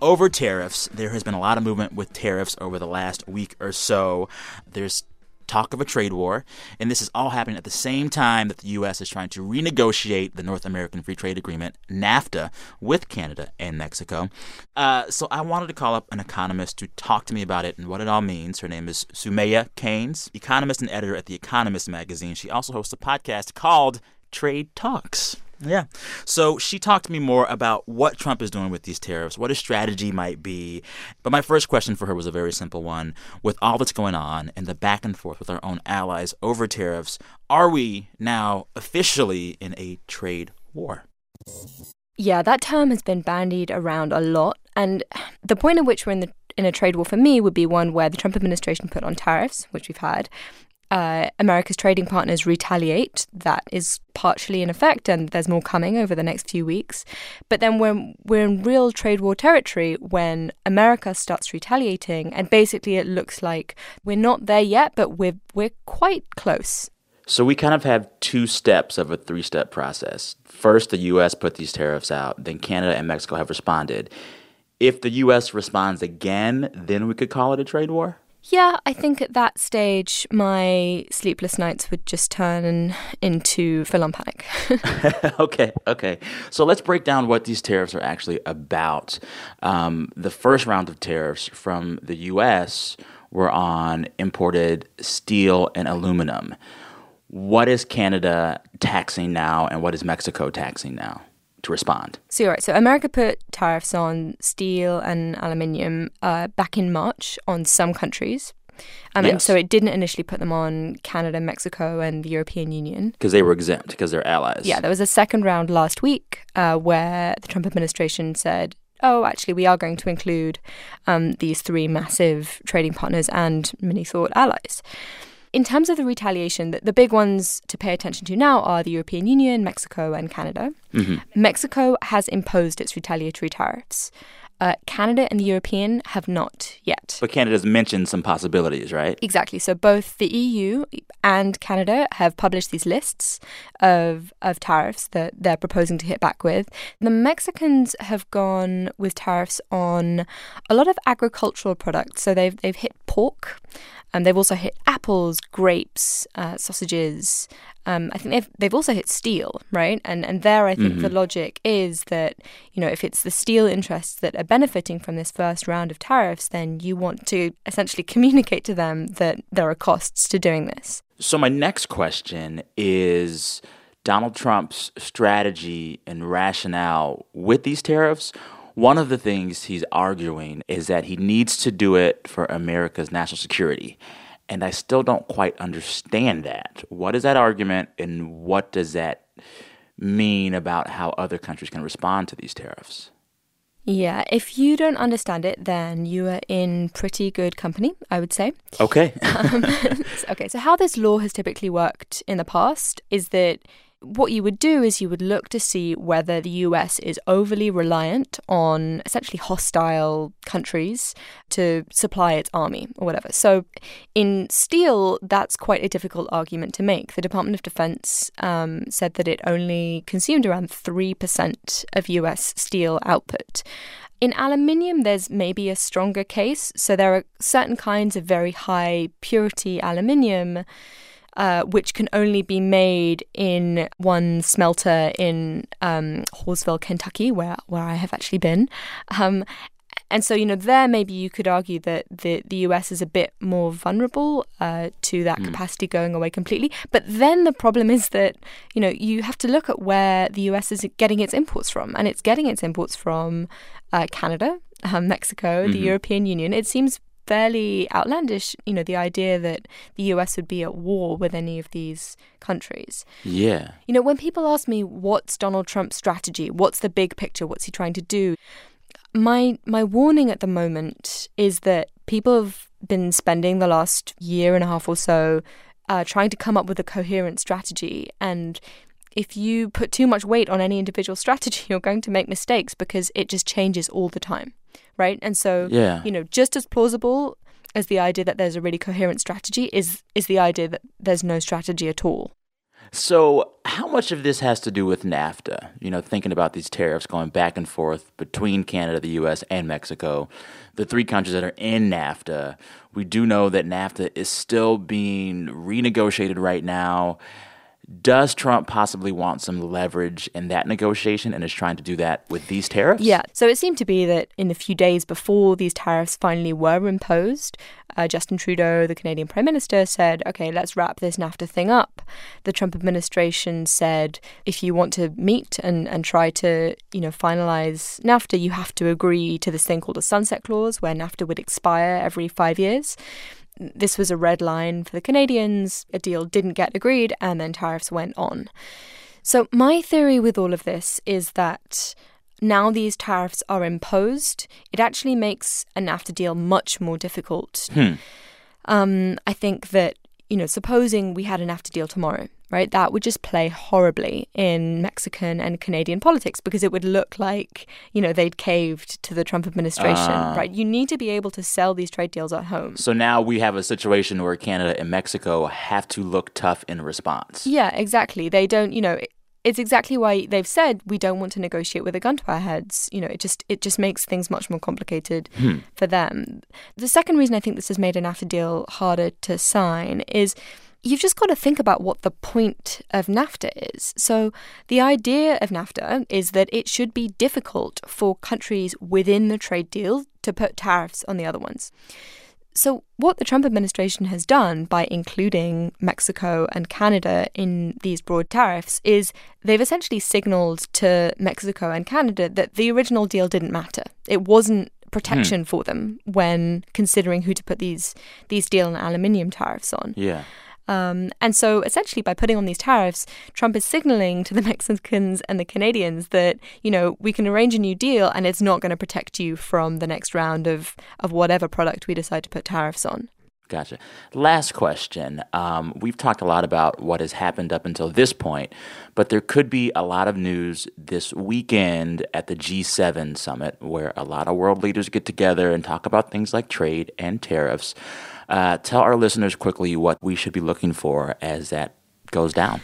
Speaker 3: over tariffs. There has been a lot of movement with tariffs over the last week or so. There's talk of a trade war, and this is all happening at the same time that the U.S. is trying to renegotiate the North American Free Trade Agreement, NAFTA, with Canada and Mexico. Uh, so I wanted to call up an economist to talk to me about it and what it all means. Her name is Soumaya Keynes, economist and editor at The Economist magazine. She also hosts a podcast called Trade Talks. Yeah. So she talked to me more about what Trump is doing with these tariffs, what his strategy might be. But my first question for her was a very simple one. With all that's going on and the back and forth with our own allies over tariffs, are we now officially in a trade war?
Speaker 10: Yeah, that term has been bandied around a lot, and the point at which we're in the in a trade war for me would be one where the Trump administration put on tariffs, which we've had. Uh, America's trading partners retaliate. That is partially in effect, and there's more coming over the next few weeks. But then we're, we're in real trade war territory when America starts retaliating, and basically it looks like we're not there yet, but we're, we're quite close.
Speaker 3: So we kind of have two steps of a three step process. First, the U.S. put these tariffs out, then Canada and Mexico have responded. If the U.S. responds again, then we could call it a trade war?
Speaker 10: Yeah, I think at that stage, my sleepless nights would just turn into full on panic.
Speaker 3: okay, okay. So let's break down what these tariffs are actually about. Um, the first round of tariffs from the U.S. were on imported steel and aluminum. What is Canada taxing now, and what is Mexico taxing now to respond?
Speaker 10: So you're right. So America put tariffs on steel and aluminium uh, back in March on some countries. Um, And so it didn't initially put them on Canada, Mexico, and the European Union.
Speaker 3: Because they were exempt, because they're allies.
Speaker 10: Yeah, there was a second round last week uh, where the Trump administration said, oh, actually, we are going to include um, these three massive trading partners and many thought allies. In terms of the retaliation, the, the big ones to pay attention to now are the European Union, Mexico, and Canada. Mexico has imposed its retaliatory tariffs. Uh, Canada and the European have not yet.
Speaker 3: But Canada's mentioned some possibilities, right?
Speaker 10: Exactly. So both the EU and Canada have published these lists of of tariffs that they're proposing to hit back with. The Mexicans have gone with tariffs on a lot of agricultural products. So they've they've hit pork, and they've also hit apples, grapes, uh, sausages. Um, I think they've they've also hit steel, right? And and there, I think the logic is that you know if it's the steel interests that are benefiting from this first round of tariffs, then you want to essentially communicate to them that there are costs to doing this.
Speaker 3: So my next question is Donald Trump's strategy and rationale with these tariffs. One of the things he's arguing is that he needs to do it for America's national security. And I still don't quite understand that. What is that argument, and what does that mean about how other countries can respond to these tariffs?
Speaker 10: Yeah, if you don't understand it, then you are in pretty good company, I would say.
Speaker 3: Okay.
Speaker 10: um, okay, so how this law has typically worked in the past is that what you would do is you would look to see whether the US is overly reliant on essentially hostile countries to supply its army or whatever. So, in steel, that's quite a difficult argument to make. The Department of Defense um, said that it only consumed around 3% of US steel output. In aluminium, there's maybe a stronger case. So, there are certain kinds of very high purity aluminium uh, which can only be made in one smelter in um, Hawesville, Kentucky, where where I have actually been. Um, and so, you know, there maybe you could argue that the, the US is a bit more vulnerable uh, to that mm. capacity going away completely. But then the problem is that, you know, you have to look at where the US is getting its imports from. And it's getting its imports from uh, Canada, um, Mexico, mm-hmm. the European Union. It seems fairly outlandish, you know, the idea that the US would be at war with any of these countries.
Speaker 3: Yeah.
Speaker 10: You know, when people ask me what's Donald Trump's strategy, what's the big picture, what's he trying to do? My my warning at the moment is that people have been spending the last year and a half or so uh, trying to come up with a coherent strategy and if you put too much weight on any individual strategy, you're going to make mistakes because it just changes all the time right? And so,
Speaker 3: yeah.
Speaker 10: you know, just as plausible as the idea that there's a really coherent strategy is is the idea that there's no strategy at all.
Speaker 3: So, how much of this has to do with NAFTA? You know, thinking about these tariffs going back and forth between Canada, the US, and Mexico, the three countries that are in NAFTA. We do know that NAFTA is still being renegotiated right now. Does Trump possibly want some leverage in that negotiation and is trying to do that with these tariffs?
Speaker 10: Yeah. So it seemed to be that in the few days before these tariffs finally were imposed, uh, Justin Trudeau, the Canadian Prime Minister, said, okay, let's wrap this NAFTA thing up. The Trump administration said, if you want to meet and, and try to, you know, finalize NAFTA, you have to agree to this thing called a sunset clause where NAFTA would expire every five years this was a red line for the Canadians. A deal didn't get agreed, and then tariffs went on. So, my theory with all of this is that now these tariffs are imposed, it actually makes a NAFTA deal much more difficult.
Speaker 3: Hmm.
Speaker 10: Um, I think that, you know, supposing we had a NAFTA deal tomorrow, right? That would just play horribly in Mexican and Canadian politics because it would look like, you know, they'd caved to the Trump administration, uh, right? You need to be able to sell these trade deals at home.
Speaker 3: So now we have a situation where Canada and Mexico have to look tough in response.
Speaker 10: Yeah, exactly. They don't, you know, it's exactly why they've said we don't want to negotiate with a gun to our heads. You know, it just it just makes things much more complicated
Speaker 3: hmm.
Speaker 10: for them. The second reason I think this has made an NAFTA deal harder to sign is you've just got to think about what the point of NAFTA is. So, the idea of NAFTA is that it should be difficult for countries within the trade deal to put tariffs on the other ones. So, what the Trump administration has done by including Mexico and Canada in these broad tariffs is they've essentially signaled to Mexico and Canada that the original deal didn't matter. It wasn't protection hmm. for them when considering who to put these these steel and aluminium tariffs on.
Speaker 3: Yeah.
Speaker 10: Um, and so essentially, by putting on these tariffs, Trump is signaling to the Mexicans and the Canadians that, you know, we can arrange a new deal and it's not going to protect you from the next round of, of whatever product we decide to put tariffs on.
Speaker 3: Gotcha. Last question. Um, we've talked a lot about what has happened up until this point, but there could be a lot of news this weekend at the G7 summit where a lot of world leaders get together and talk about things like trade and tariffs. Uh, tell our listeners quickly what we should be looking for as that goes down.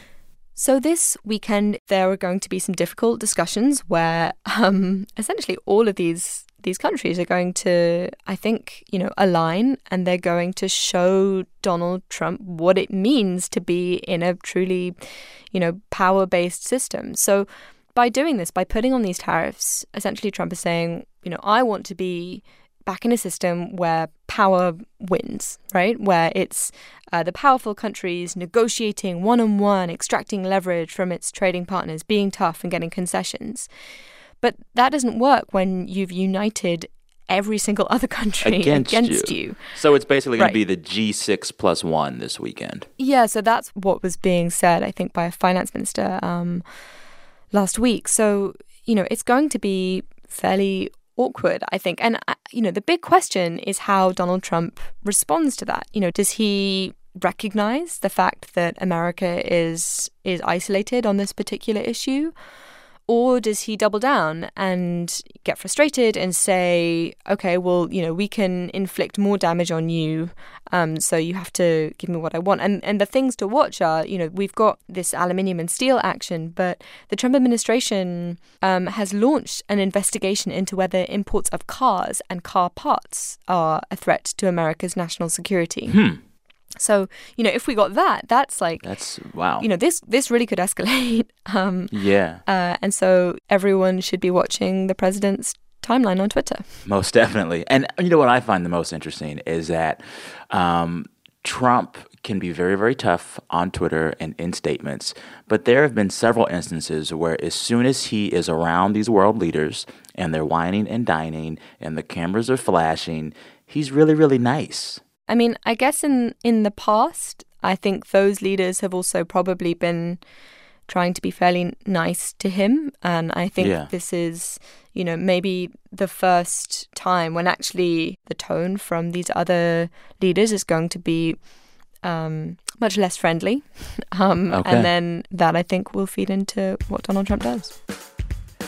Speaker 10: So, this weekend, there are going to be some difficult discussions where um, essentially all of these these countries are going to, I think, you know, align and they're going to show Donald Trump what it means to be in a truly, you know, power based system. So, by doing this, by putting on these tariffs, essentially Trump is saying, you know, I want to be back in a system where power wins, right? Where it's uh, the powerful countries negotiating one on one, extracting leverage from its trading partners, being tough and getting concessions. But that doesn't work when you've united every single other country
Speaker 3: against,
Speaker 10: you.
Speaker 3: So it's basically going to be the G6 plus one this weekend.
Speaker 10: Yeah, so that's what was being said, I think, by a finance minister um, last week. So, you know, it's going to be fairly awkward, I think. And, uh, you know, the big question is how Donald Trump responds to that. You know, does he recognize the fact that America is is isolated on this particular issue? Or does he double down and get frustrated and say, okay, well, you know, we can inflict more damage on you, um, so you have to give me what I want? And and the things to watch are, you know, we've got this aluminium and steel action, but the Trump administration um, has launched an investigation into whether imports of cars and car parts are a threat to America's national security.
Speaker 3: Hmm.
Speaker 10: So, you know, if we got that, that's like,
Speaker 3: That's wow.
Speaker 10: you know, this this really could escalate. Um,
Speaker 3: yeah,
Speaker 10: uh, and so everyone should be watching the president's timeline on Twitter.
Speaker 3: most definitely. And you know what I find the most interesting is that um, Trump can be very, very tough on Twitter and in statements, but there have been several instances where as soon as he is around these world leaders and they're wining and dining and the cameras are flashing, he's really, really nice.
Speaker 10: I mean, I guess in in the past, I think those leaders have also probably been trying to be fairly nice to him, and I think
Speaker 3: Yeah.
Speaker 10: this is, you know, maybe the first time when actually the tone from these other leaders is going to be um, much less friendly, um,
Speaker 3: Okay.
Speaker 10: and then that I think will feed into what Donald Trump does.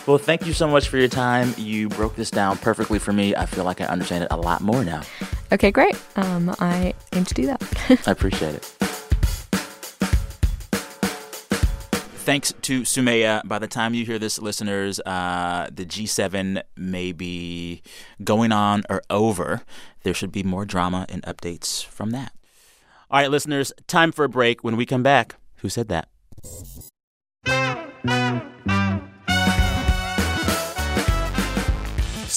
Speaker 3: Well, thank you so much for your time. You broke this down perfectly for me. I feel like I understand it a lot more now.
Speaker 10: Okay, great. Um, I aim to do that.
Speaker 3: I appreciate it. Thanks to Soumaya. By the time you hear this, listeners, uh, the G7 may be going on or over. There should be more drama and updates from that. All right, listeners, time for a break. When we come back, who said that?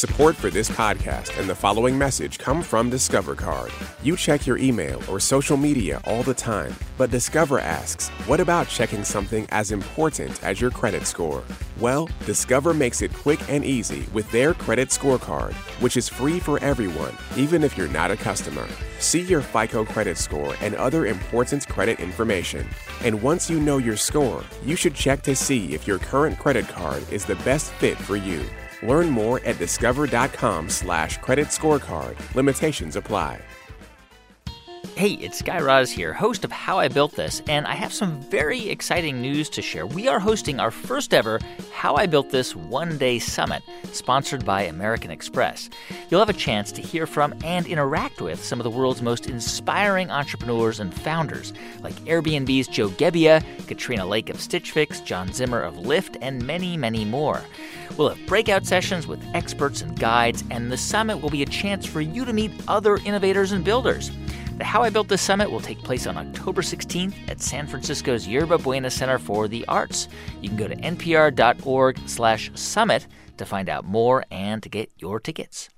Speaker 6: Support for this podcast and the following message come from Discover Card. You check your email or social media all the time, but Discover asks, what about checking something as important as your credit score? Well, Discover makes it quick and easy with their credit scorecard, which is free for everyone, even if you're not a customer. See your FICO credit score and other important credit information. And once you know your score, you should check to see if your current credit card is the best fit for you. Learn more at discover.com slash credit scorecard. Limitations apply.
Speaker 11: Hey, it's Guy Raz here, host of How I Built This, and I have some very exciting news to share. We are hosting our first ever How I Built This one day summit, sponsored by American Express. You'll have a chance to hear from and interact with some of the world's most inspiring entrepreneurs and founders, like Airbnb's Joe Gebbia, Katrina Lake of Stitch Fix, John Zimmer of Lyft, and many, many more. We'll have breakout sessions with experts and guides, and the summit will be a chance for you to meet other innovators and builders. The How I Built This Summit will take place on October 16th at San Francisco's Yerba Buena Center for the Arts. You can go to npr.org slash summit to find out more and to get your tickets.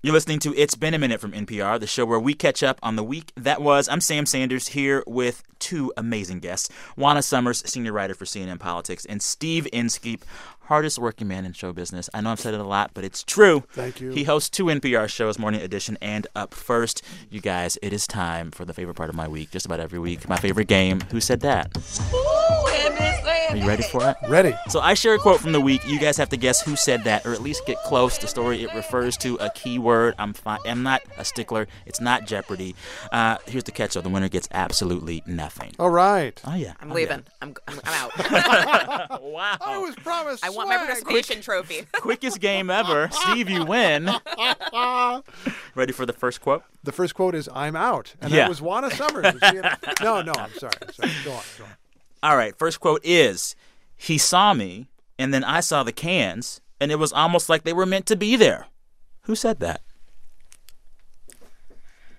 Speaker 3: You're listening to It's Been a Minute from NPR, the show where we catch up on the week that was. I'm Sam Sanders here with two amazing guests Juana Summers, senior writer for CNN Politics, and Steve Inskeep, hardest working man in show business. I know I've said it a lot, but it's true.
Speaker 5: Thank you.
Speaker 3: He hosts two NPR shows, Morning Edition and Up First. You guys, it is time for the favorite part of my week, just about every week. My favorite game, Who Said That? Are you ready for it?
Speaker 5: Ready.
Speaker 3: So I share a quote from the week. You guys have to guess who said that, or at least get close. The story it refers to a key word. I'm fine. I'm not a stickler. It's not Jeopardy. Uh, here's the catch: though. The winner gets absolutely nothing.
Speaker 5: All right.
Speaker 3: Oh yeah.
Speaker 4: I'm
Speaker 3: Oh,
Speaker 4: leaving. I'm, I'm, I'm out.
Speaker 3: Wow.
Speaker 5: I was promised.
Speaker 4: I want my
Speaker 5: swag.
Speaker 4: participation trophy.
Speaker 3: Quickest game ever. Steve, you win. Ready for the first quote?
Speaker 5: The first quote is "I'm out," and
Speaker 3: Yeah.
Speaker 5: that was Juana Summers. Was no, no, I'm sorry. I'm sorry. Go on. Go on.
Speaker 3: All right. First quote is: He saw me, and then I saw the cans, and it was almost like they were meant to be there. Who said that?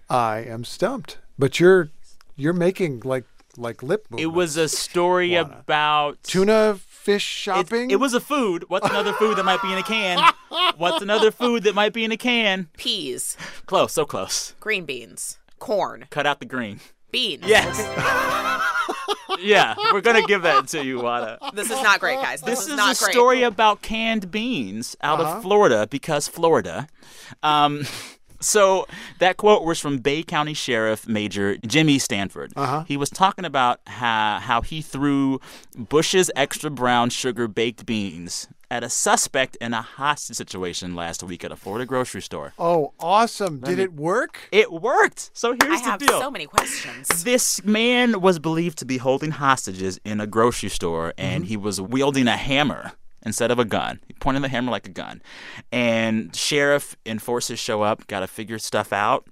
Speaker 5: I am stumped, but you're you're making like like lip movements.
Speaker 3: It was a story
Speaker 5: Juana.
Speaker 3: about
Speaker 5: tuna fish
Speaker 3: It's-
Speaker 5: shopping.
Speaker 3: It, was a food. What's another food that might be in a can? What's another food that might be in a can?
Speaker 4: Peas,
Speaker 3: Close, so close.
Speaker 4: green beans, corn,
Speaker 3: Cut out the green.
Speaker 4: beans.
Speaker 3: Yes. yeah, we're gonna give that to you, Juana.
Speaker 4: This is not great, guys. This,
Speaker 3: This
Speaker 4: is,
Speaker 3: is
Speaker 4: not
Speaker 3: a
Speaker 4: great.
Speaker 3: story about canned beans out
Speaker 5: Uh-huh.
Speaker 3: of Florida because Florida. Um, so that quote was from Bay County Sheriff Major Jimmy Stanford.
Speaker 5: Uh-huh.
Speaker 3: He was talking about how, how he threw Bush's extra brown sugar baked beans at a suspect in a hostage situation last week at a Florida grocery store.
Speaker 5: Oh, awesome. Did
Speaker 3: me-
Speaker 5: it work?
Speaker 3: It worked. So
Speaker 4: I
Speaker 3: here's the
Speaker 4: have
Speaker 3: deal.
Speaker 4: so many questions.
Speaker 3: This man was believed to be holding hostages in a grocery store, and he was wielding a hammer instead of a gun. He pointed the hammer like a gun. And sheriff enforcers show up, got to figure stuff out.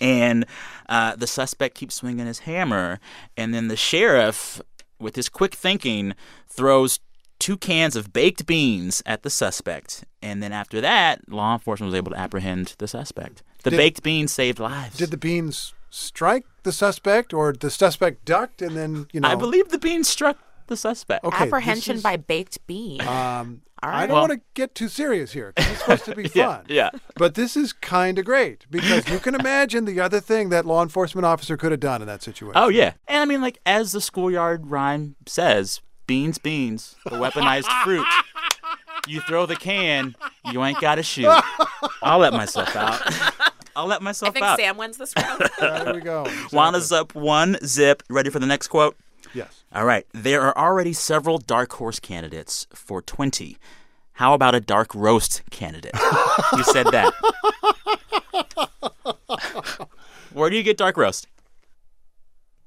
Speaker 3: And uh, the suspect keeps swinging his hammer, and then the sheriff, with his quick thinking, throws two cans of baked beans at the suspect. And then after that, law enforcement was able to apprehend the suspect. The
Speaker 5: Did-
Speaker 3: baked beans saved lives.
Speaker 5: Did the beans strike the suspect or the suspect ducked and then, you know?
Speaker 3: I believe the beans struck the suspect.
Speaker 5: Okay,
Speaker 4: Apprehension
Speaker 5: is-
Speaker 4: by baked bean.
Speaker 5: Um,
Speaker 4: All
Speaker 5: I don't
Speaker 3: Well-
Speaker 5: want to get too serious here 'cause it's supposed to be fun.
Speaker 3: yeah.
Speaker 5: But this is kind of great because you can imagine the other thing that law enforcement officer could have done in that situation.
Speaker 3: Oh yeah, and I mean, like as the schoolyard rhyme says, "Beans, beans, the weaponized fruit." You throw the can, you ain't got to shoot. I'll let myself out. I'll let myself out.
Speaker 4: I think
Speaker 3: out.
Speaker 4: Sam wins this round.
Speaker 5: There we go.
Speaker 3: Juana's up one zip. Ready for the next quote?
Speaker 5: Yes.
Speaker 3: All right. There are already several dark horse candidates for 20. How about a dark roast candidate? you said that. Where do you get dark roast?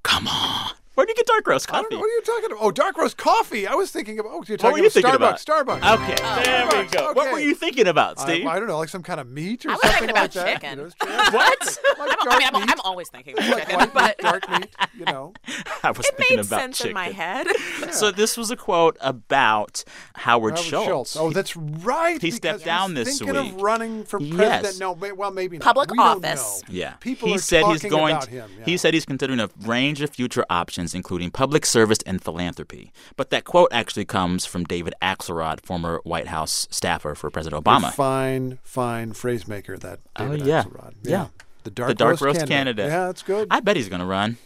Speaker 3: Come on. Where do you get dark roast
Speaker 5: I don't
Speaker 3: coffee?
Speaker 5: know. What are you talking about? Oh, dark roast coffee. I was thinking about. Oh, you're
Speaker 3: What were you
Speaker 5: about
Speaker 3: thinking
Speaker 5: Starbucks.
Speaker 3: about?
Speaker 5: Starbucks.
Speaker 3: Okay, there we
Speaker 5: Starbucks,
Speaker 3: go. What were you thinking about,
Speaker 5: I,
Speaker 3: Steve?
Speaker 5: I don't know, like some kind of meat or
Speaker 4: I was
Speaker 5: something
Speaker 4: thinking about
Speaker 5: that.
Speaker 4: chicken.
Speaker 5: You know, it's-
Speaker 3: what?
Speaker 5: like
Speaker 4: I'm, I mean, I'm, I'm always thinking about
Speaker 5: like
Speaker 4: chicken,
Speaker 5: white
Speaker 4: but
Speaker 5: dark meat. You know.
Speaker 3: I was
Speaker 4: it
Speaker 3: thinking
Speaker 4: made
Speaker 3: about
Speaker 4: sense
Speaker 3: chicken.
Speaker 4: in my head.
Speaker 3: So this was a quote about Howard,
Speaker 5: Howard
Speaker 3: Schultz.
Speaker 5: Oh, that's right.
Speaker 3: He stepped down
Speaker 5: he's
Speaker 3: this
Speaker 5: thinking
Speaker 3: week.
Speaker 5: of running for
Speaker 3: Yes.
Speaker 5: president. No, well, maybe not.
Speaker 4: Public
Speaker 5: we
Speaker 4: office.
Speaker 3: Yeah,
Speaker 5: People
Speaker 3: he
Speaker 5: are
Speaker 3: said he's
Speaker 5: talking
Speaker 3: going.
Speaker 5: about him. yeah.
Speaker 3: He said he's considering a range of future options, including public service and philanthropy. But that quote actually comes from David Axelrod, former White House staffer for President
Speaker 5: A
Speaker 3: Obama.
Speaker 5: fine, fine phrase maker. That
Speaker 3: Oh,
Speaker 5: David
Speaker 3: yeah.
Speaker 5: Axelrod.
Speaker 3: Yeah.
Speaker 5: The dark,
Speaker 3: the dark
Speaker 5: roast,
Speaker 3: roast
Speaker 5: candidate.
Speaker 3: candidate.
Speaker 5: Yeah, that's good.
Speaker 3: I bet he's going to run.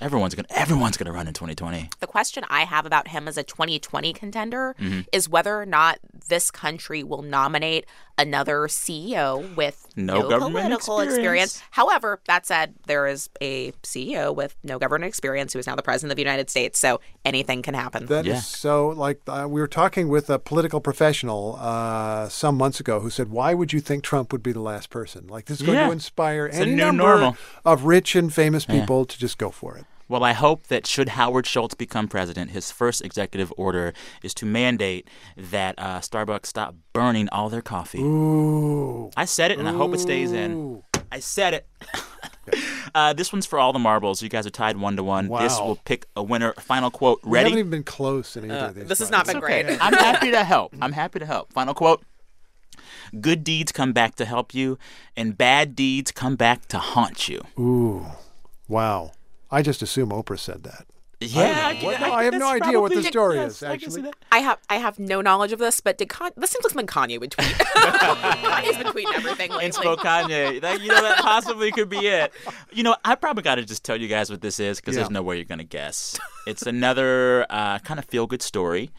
Speaker 3: Everyone's going. to Everyone's going to run in 2020.
Speaker 4: the question I have about him as a 2020 contender
Speaker 3: Mm-hmm.
Speaker 4: is whether or not this country will nominate another CEO with
Speaker 3: No government
Speaker 4: political
Speaker 3: experience.
Speaker 4: However, that said, there is a CEO with no government experience who is now the president of the United States, so anything can happen.
Speaker 5: That is
Speaker 3: Yeah.
Speaker 5: so like uh, we were talking with a political professional uh, some months ago who said, "Why would you think Trump would be the last person? Like this is going
Speaker 3: Yeah.
Speaker 5: to inspire
Speaker 3: It's a
Speaker 5: any
Speaker 3: new
Speaker 5: number
Speaker 3: normal.
Speaker 5: of rich and famous people to just go for it."
Speaker 3: Well, I hope that should Howard Schultz become president, his first executive order is to mandate that uh, Starbucks stop burning all their coffee.
Speaker 5: Ooh,
Speaker 3: I said it, and I hope it stays in. I said it. uh, this one's for all the marbles. You guys are tied one to one. This will pick a winner. Final quote.
Speaker 5: We haven't even been close in either
Speaker 4: Uh,
Speaker 5: of these.
Speaker 4: this has not been great.
Speaker 3: I'm happy to help. I'm happy to help. Final quote. Good deeds come back to help you, and bad deeds come back to haunt you.
Speaker 5: Ooh, wow! I just assume Oprah said that.
Speaker 3: Yeah,
Speaker 5: I, well, no, I have no idea what the story is. Actually,
Speaker 4: I have I have no knowledge of this, but did Con- this seems like something Kanye would tweet. Kanye's been tweeting everything lately.
Speaker 3: Inspo Kanye. That, you know, that possibly could be it. You know, I probably got to just tell you guys what this is because
Speaker 5: Yeah.
Speaker 3: there's no way you're going to guess. It's another uh, kind of feel good story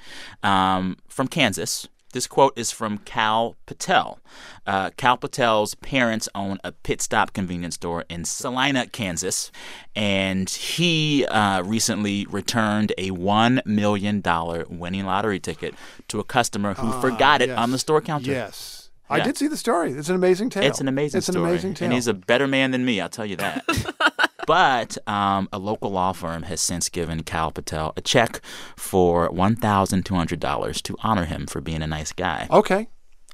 Speaker 3: um, from Kansas. This quote is from Cal Patel. Uh, Cal Patel's parents own a pit stop convenience store in Salina, Kansas, and he uh, recently returned a $1 million winning lottery ticket to a customer who forgot it
Speaker 5: yes.
Speaker 3: on the store counter.
Speaker 5: yes, I did see the story. It's an amazing tale.
Speaker 3: It's an amazing
Speaker 5: It's
Speaker 3: story.
Speaker 5: an amazing tale.
Speaker 3: And he's a better man than me, I'll tell you that. but um, a local law firm has since given Cal Patel a check for $1,200 to honor him for being a nice guy.
Speaker 5: okay.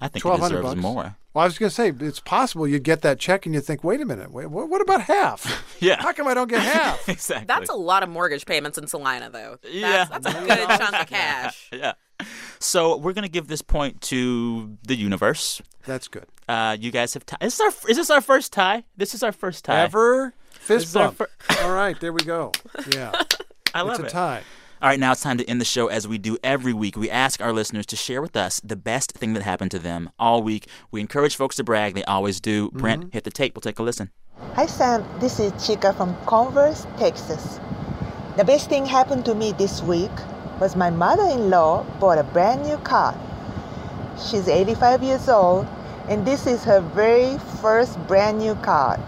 Speaker 3: I think he
Speaker 5: 1200
Speaker 3: deserves
Speaker 5: bucks.
Speaker 3: more.
Speaker 5: Well, I was going to say it's possible you'd get that check and you think, wait a minute, wait, what, what about half?
Speaker 3: Yeah.
Speaker 5: How come I don't get half?
Speaker 3: exactly.
Speaker 4: That's a lot of mortgage payments in Salina, though. That's,
Speaker 3: Yeah.
Speaker 4: that's a good chunk of cash.
Speaker 3: yeah. So we're going to give this point to the universe.
Speaker 5: That's good.
Speaker 3: Uh, you guys have tie. Is this, our, is this our first tie? This is our first tie.
Speaker 5: Ever
Speaker 3: This
Speaker 5: fist
Speaker 3: is
Speaker 5: bump.
Speaker 3: fir-
Speaker 5: All right, there we go. Yeah,
Speaker 3: I love
Speaker 5: it's a
Speaker 3: it.
Speaker 5: tie.
Speaker 3: All right, now it's time to end the show as we do every week. We ask our listeners to share with us the best thing that happened to them all week. We encourage folks to brag. They always do. Mm-hmm. Brent, hit the tape. We'll take a listen.
Speaker 12: Hi Sam, this is Chica from Converse, Texas. The best thing happened to me this week was my mother in law bought a brand new car. She's 85 years old, and this is her very first brand new car.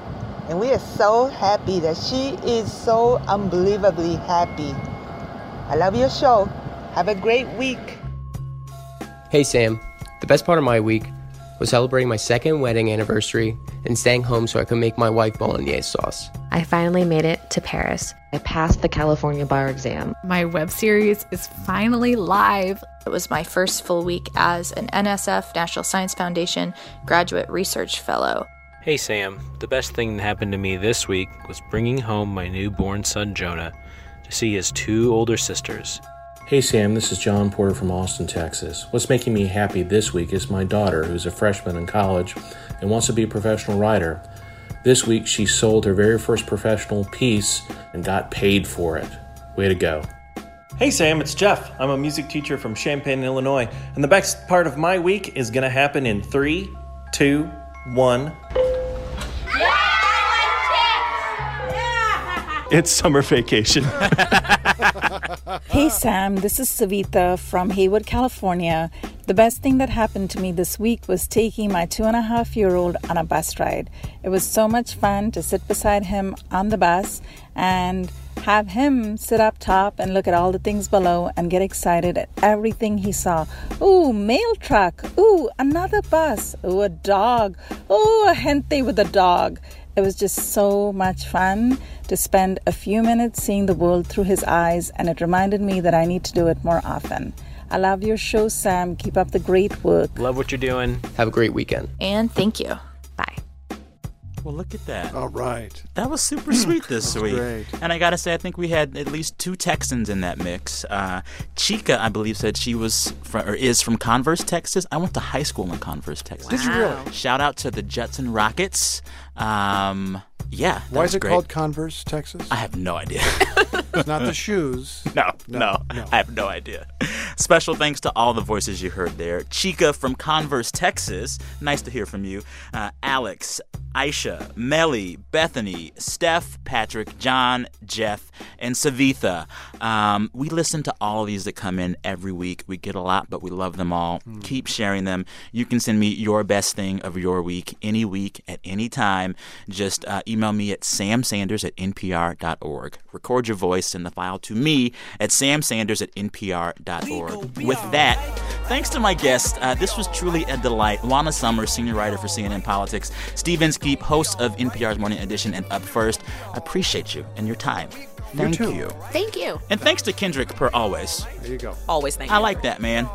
Speaker 12: And we are so happy that she is so unbelievably happy. I love your show. Have a great week.
Speaker 13: Hey, Sam. The best part of my week was celebrating my second wedding anniversary and staying home so I could make my wife bolognese sauce.
Speaker 14: I finally made it to Paris. I passed the California bar exam.
Speaker 15: My web series is finally live.
Speaker 16: It was my first full week as an NSF National Science Foundation graduate research fellow.
Speaker 17: Hey Sam, the best thing that happened to me this week was bringing home my newborn son Jonah to see his two older sisters.
Speaker 18: Hey Sam, this is John Porter from Austin, Texas. What's making me happy this week is my daughter, who's a freshman in college and wants to be a professional writer. This week, she sold her very first professional piece and got paid for it. Way to go.
Speaker 19: Hey Sam, it's Jeff. I'm a music teacher from Champaign, Illinois, and the best part of my week is going to happen in three, two, one. It's summer vacation.
Speaker 20: hey Sam, this is Savita from Hayward, California. The best thing that happened to me this week was taking my two and a half year old on a bus ride. It was so much fun to sit beside him on the bus and have him sit up top and look at all the things below and get excited at everything he saw. Ooh, mail truck. Ooh, another bus. Ooh, a dog. Ooh, a gente with a dog. It was just so much fun to spend a few minutes seeing the world through his eyes, and it reminded me that I need to do it more often. I love your show, Sam. Keep up the great work.
Speaker 17: Love what you're doing.
Speaker 13: Have a great weekend.
Speaker 16: And thank you. Bye.
Speaker 3: Well, look at that.
Speaker 5: All right.
Speaker 3: That was super sweet this week.
Speaker 5: great.
Speaker 3: And I got to say, I think we had at least two Texans in that mix. Uh, Chica, I believe, said she was from, or is from Converse, Texas. I went to high school in Converse, Texas.
Speaker 5: Did you really?
Speaker 3: Shout out to the Judson Rockets. Um, yeah.
Speaker 5: Why is it
Speaker 3: great.
Speaker 5: called Converse, Texas?
Speaker 3: I have no idea.
Speaker 5: It's not the shoes.
Speaker 3: No, no, I have no idea. Special thanks to all the voices you heard there. Chica from Converse, Texas. Nice to hear from you. Uh, Alex, Aisha, Melly, Bethany, Steph, Patrick, John, Jeff, and Savitha. Um, we listen to all of these that come in every week. We get a lot, but we love them all. Keep sharing them. You can send me your best thing of your week any week at any time. Just uh, email me at samsanders at npr.org. Record your voice, send the file to me at samsanders at npr.org. With that, thanks to my guests, uh, this was truly a delight. Juana Summers, senior writer for CNN Politics, Steve Inskeep, host of NPR's Morning Edition and Up First. I appreciate you and your time. Thank
Speaker 5: too.
Speaker 3: you.
Speaker 4: Thank you.
Speaker 3: And thanks to Kendrick, per always.
Speaker 5: There you go.
Speaker 4: Always thank
Speaker 3: I
Speaker 4: you.
Speaker 3: I like that, man.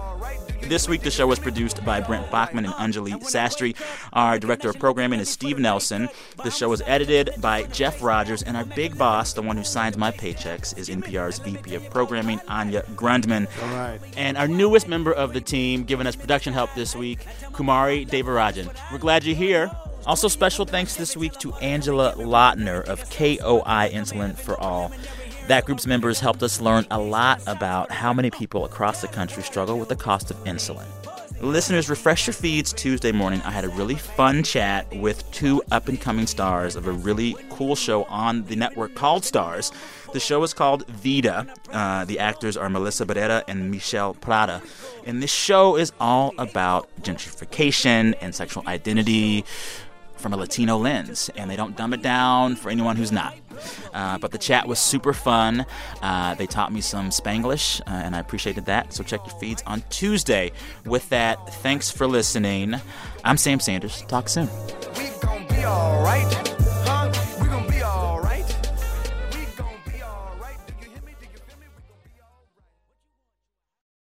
Speaker 3: This week, the show was produced by Brent Baughman and Anjuli Sastry. Our director of programming is Steve Nelson. The show was edited by Jeff Rogers, and our big boss, the one who signs my paychecks, is NPR's VP of Programming, Anya Grundman.
Speaker 5: All right.
Speaker 3: And our newest member of the team, giving us production help this week, Kumari Devarajan. We're glad you're here. Also, special thanks this week to Angela Lautner of KOI Insulin for All. That group's members helped us learn a lot about how many people across the country struggle with the cost of insulin. Listeners, refresh your feeds Tuesday morning. I had a really fun chat with two up and coming stars of a really cool show on the network called Starz. The show is called Vida. Uh, the actors are Melissa Barrera and Mishel Prada. And this show is all about gentrification and sexual identity from a Latino lens, and they don't dumb it down for anyone who's not. Uh, but the chat was super fun. Uh, they taught me some Spanglish, uh, and I appreciated that. So check your feeds on Tuesday. With that, thanks for listening. I'm Sam Sanders. Talk soon.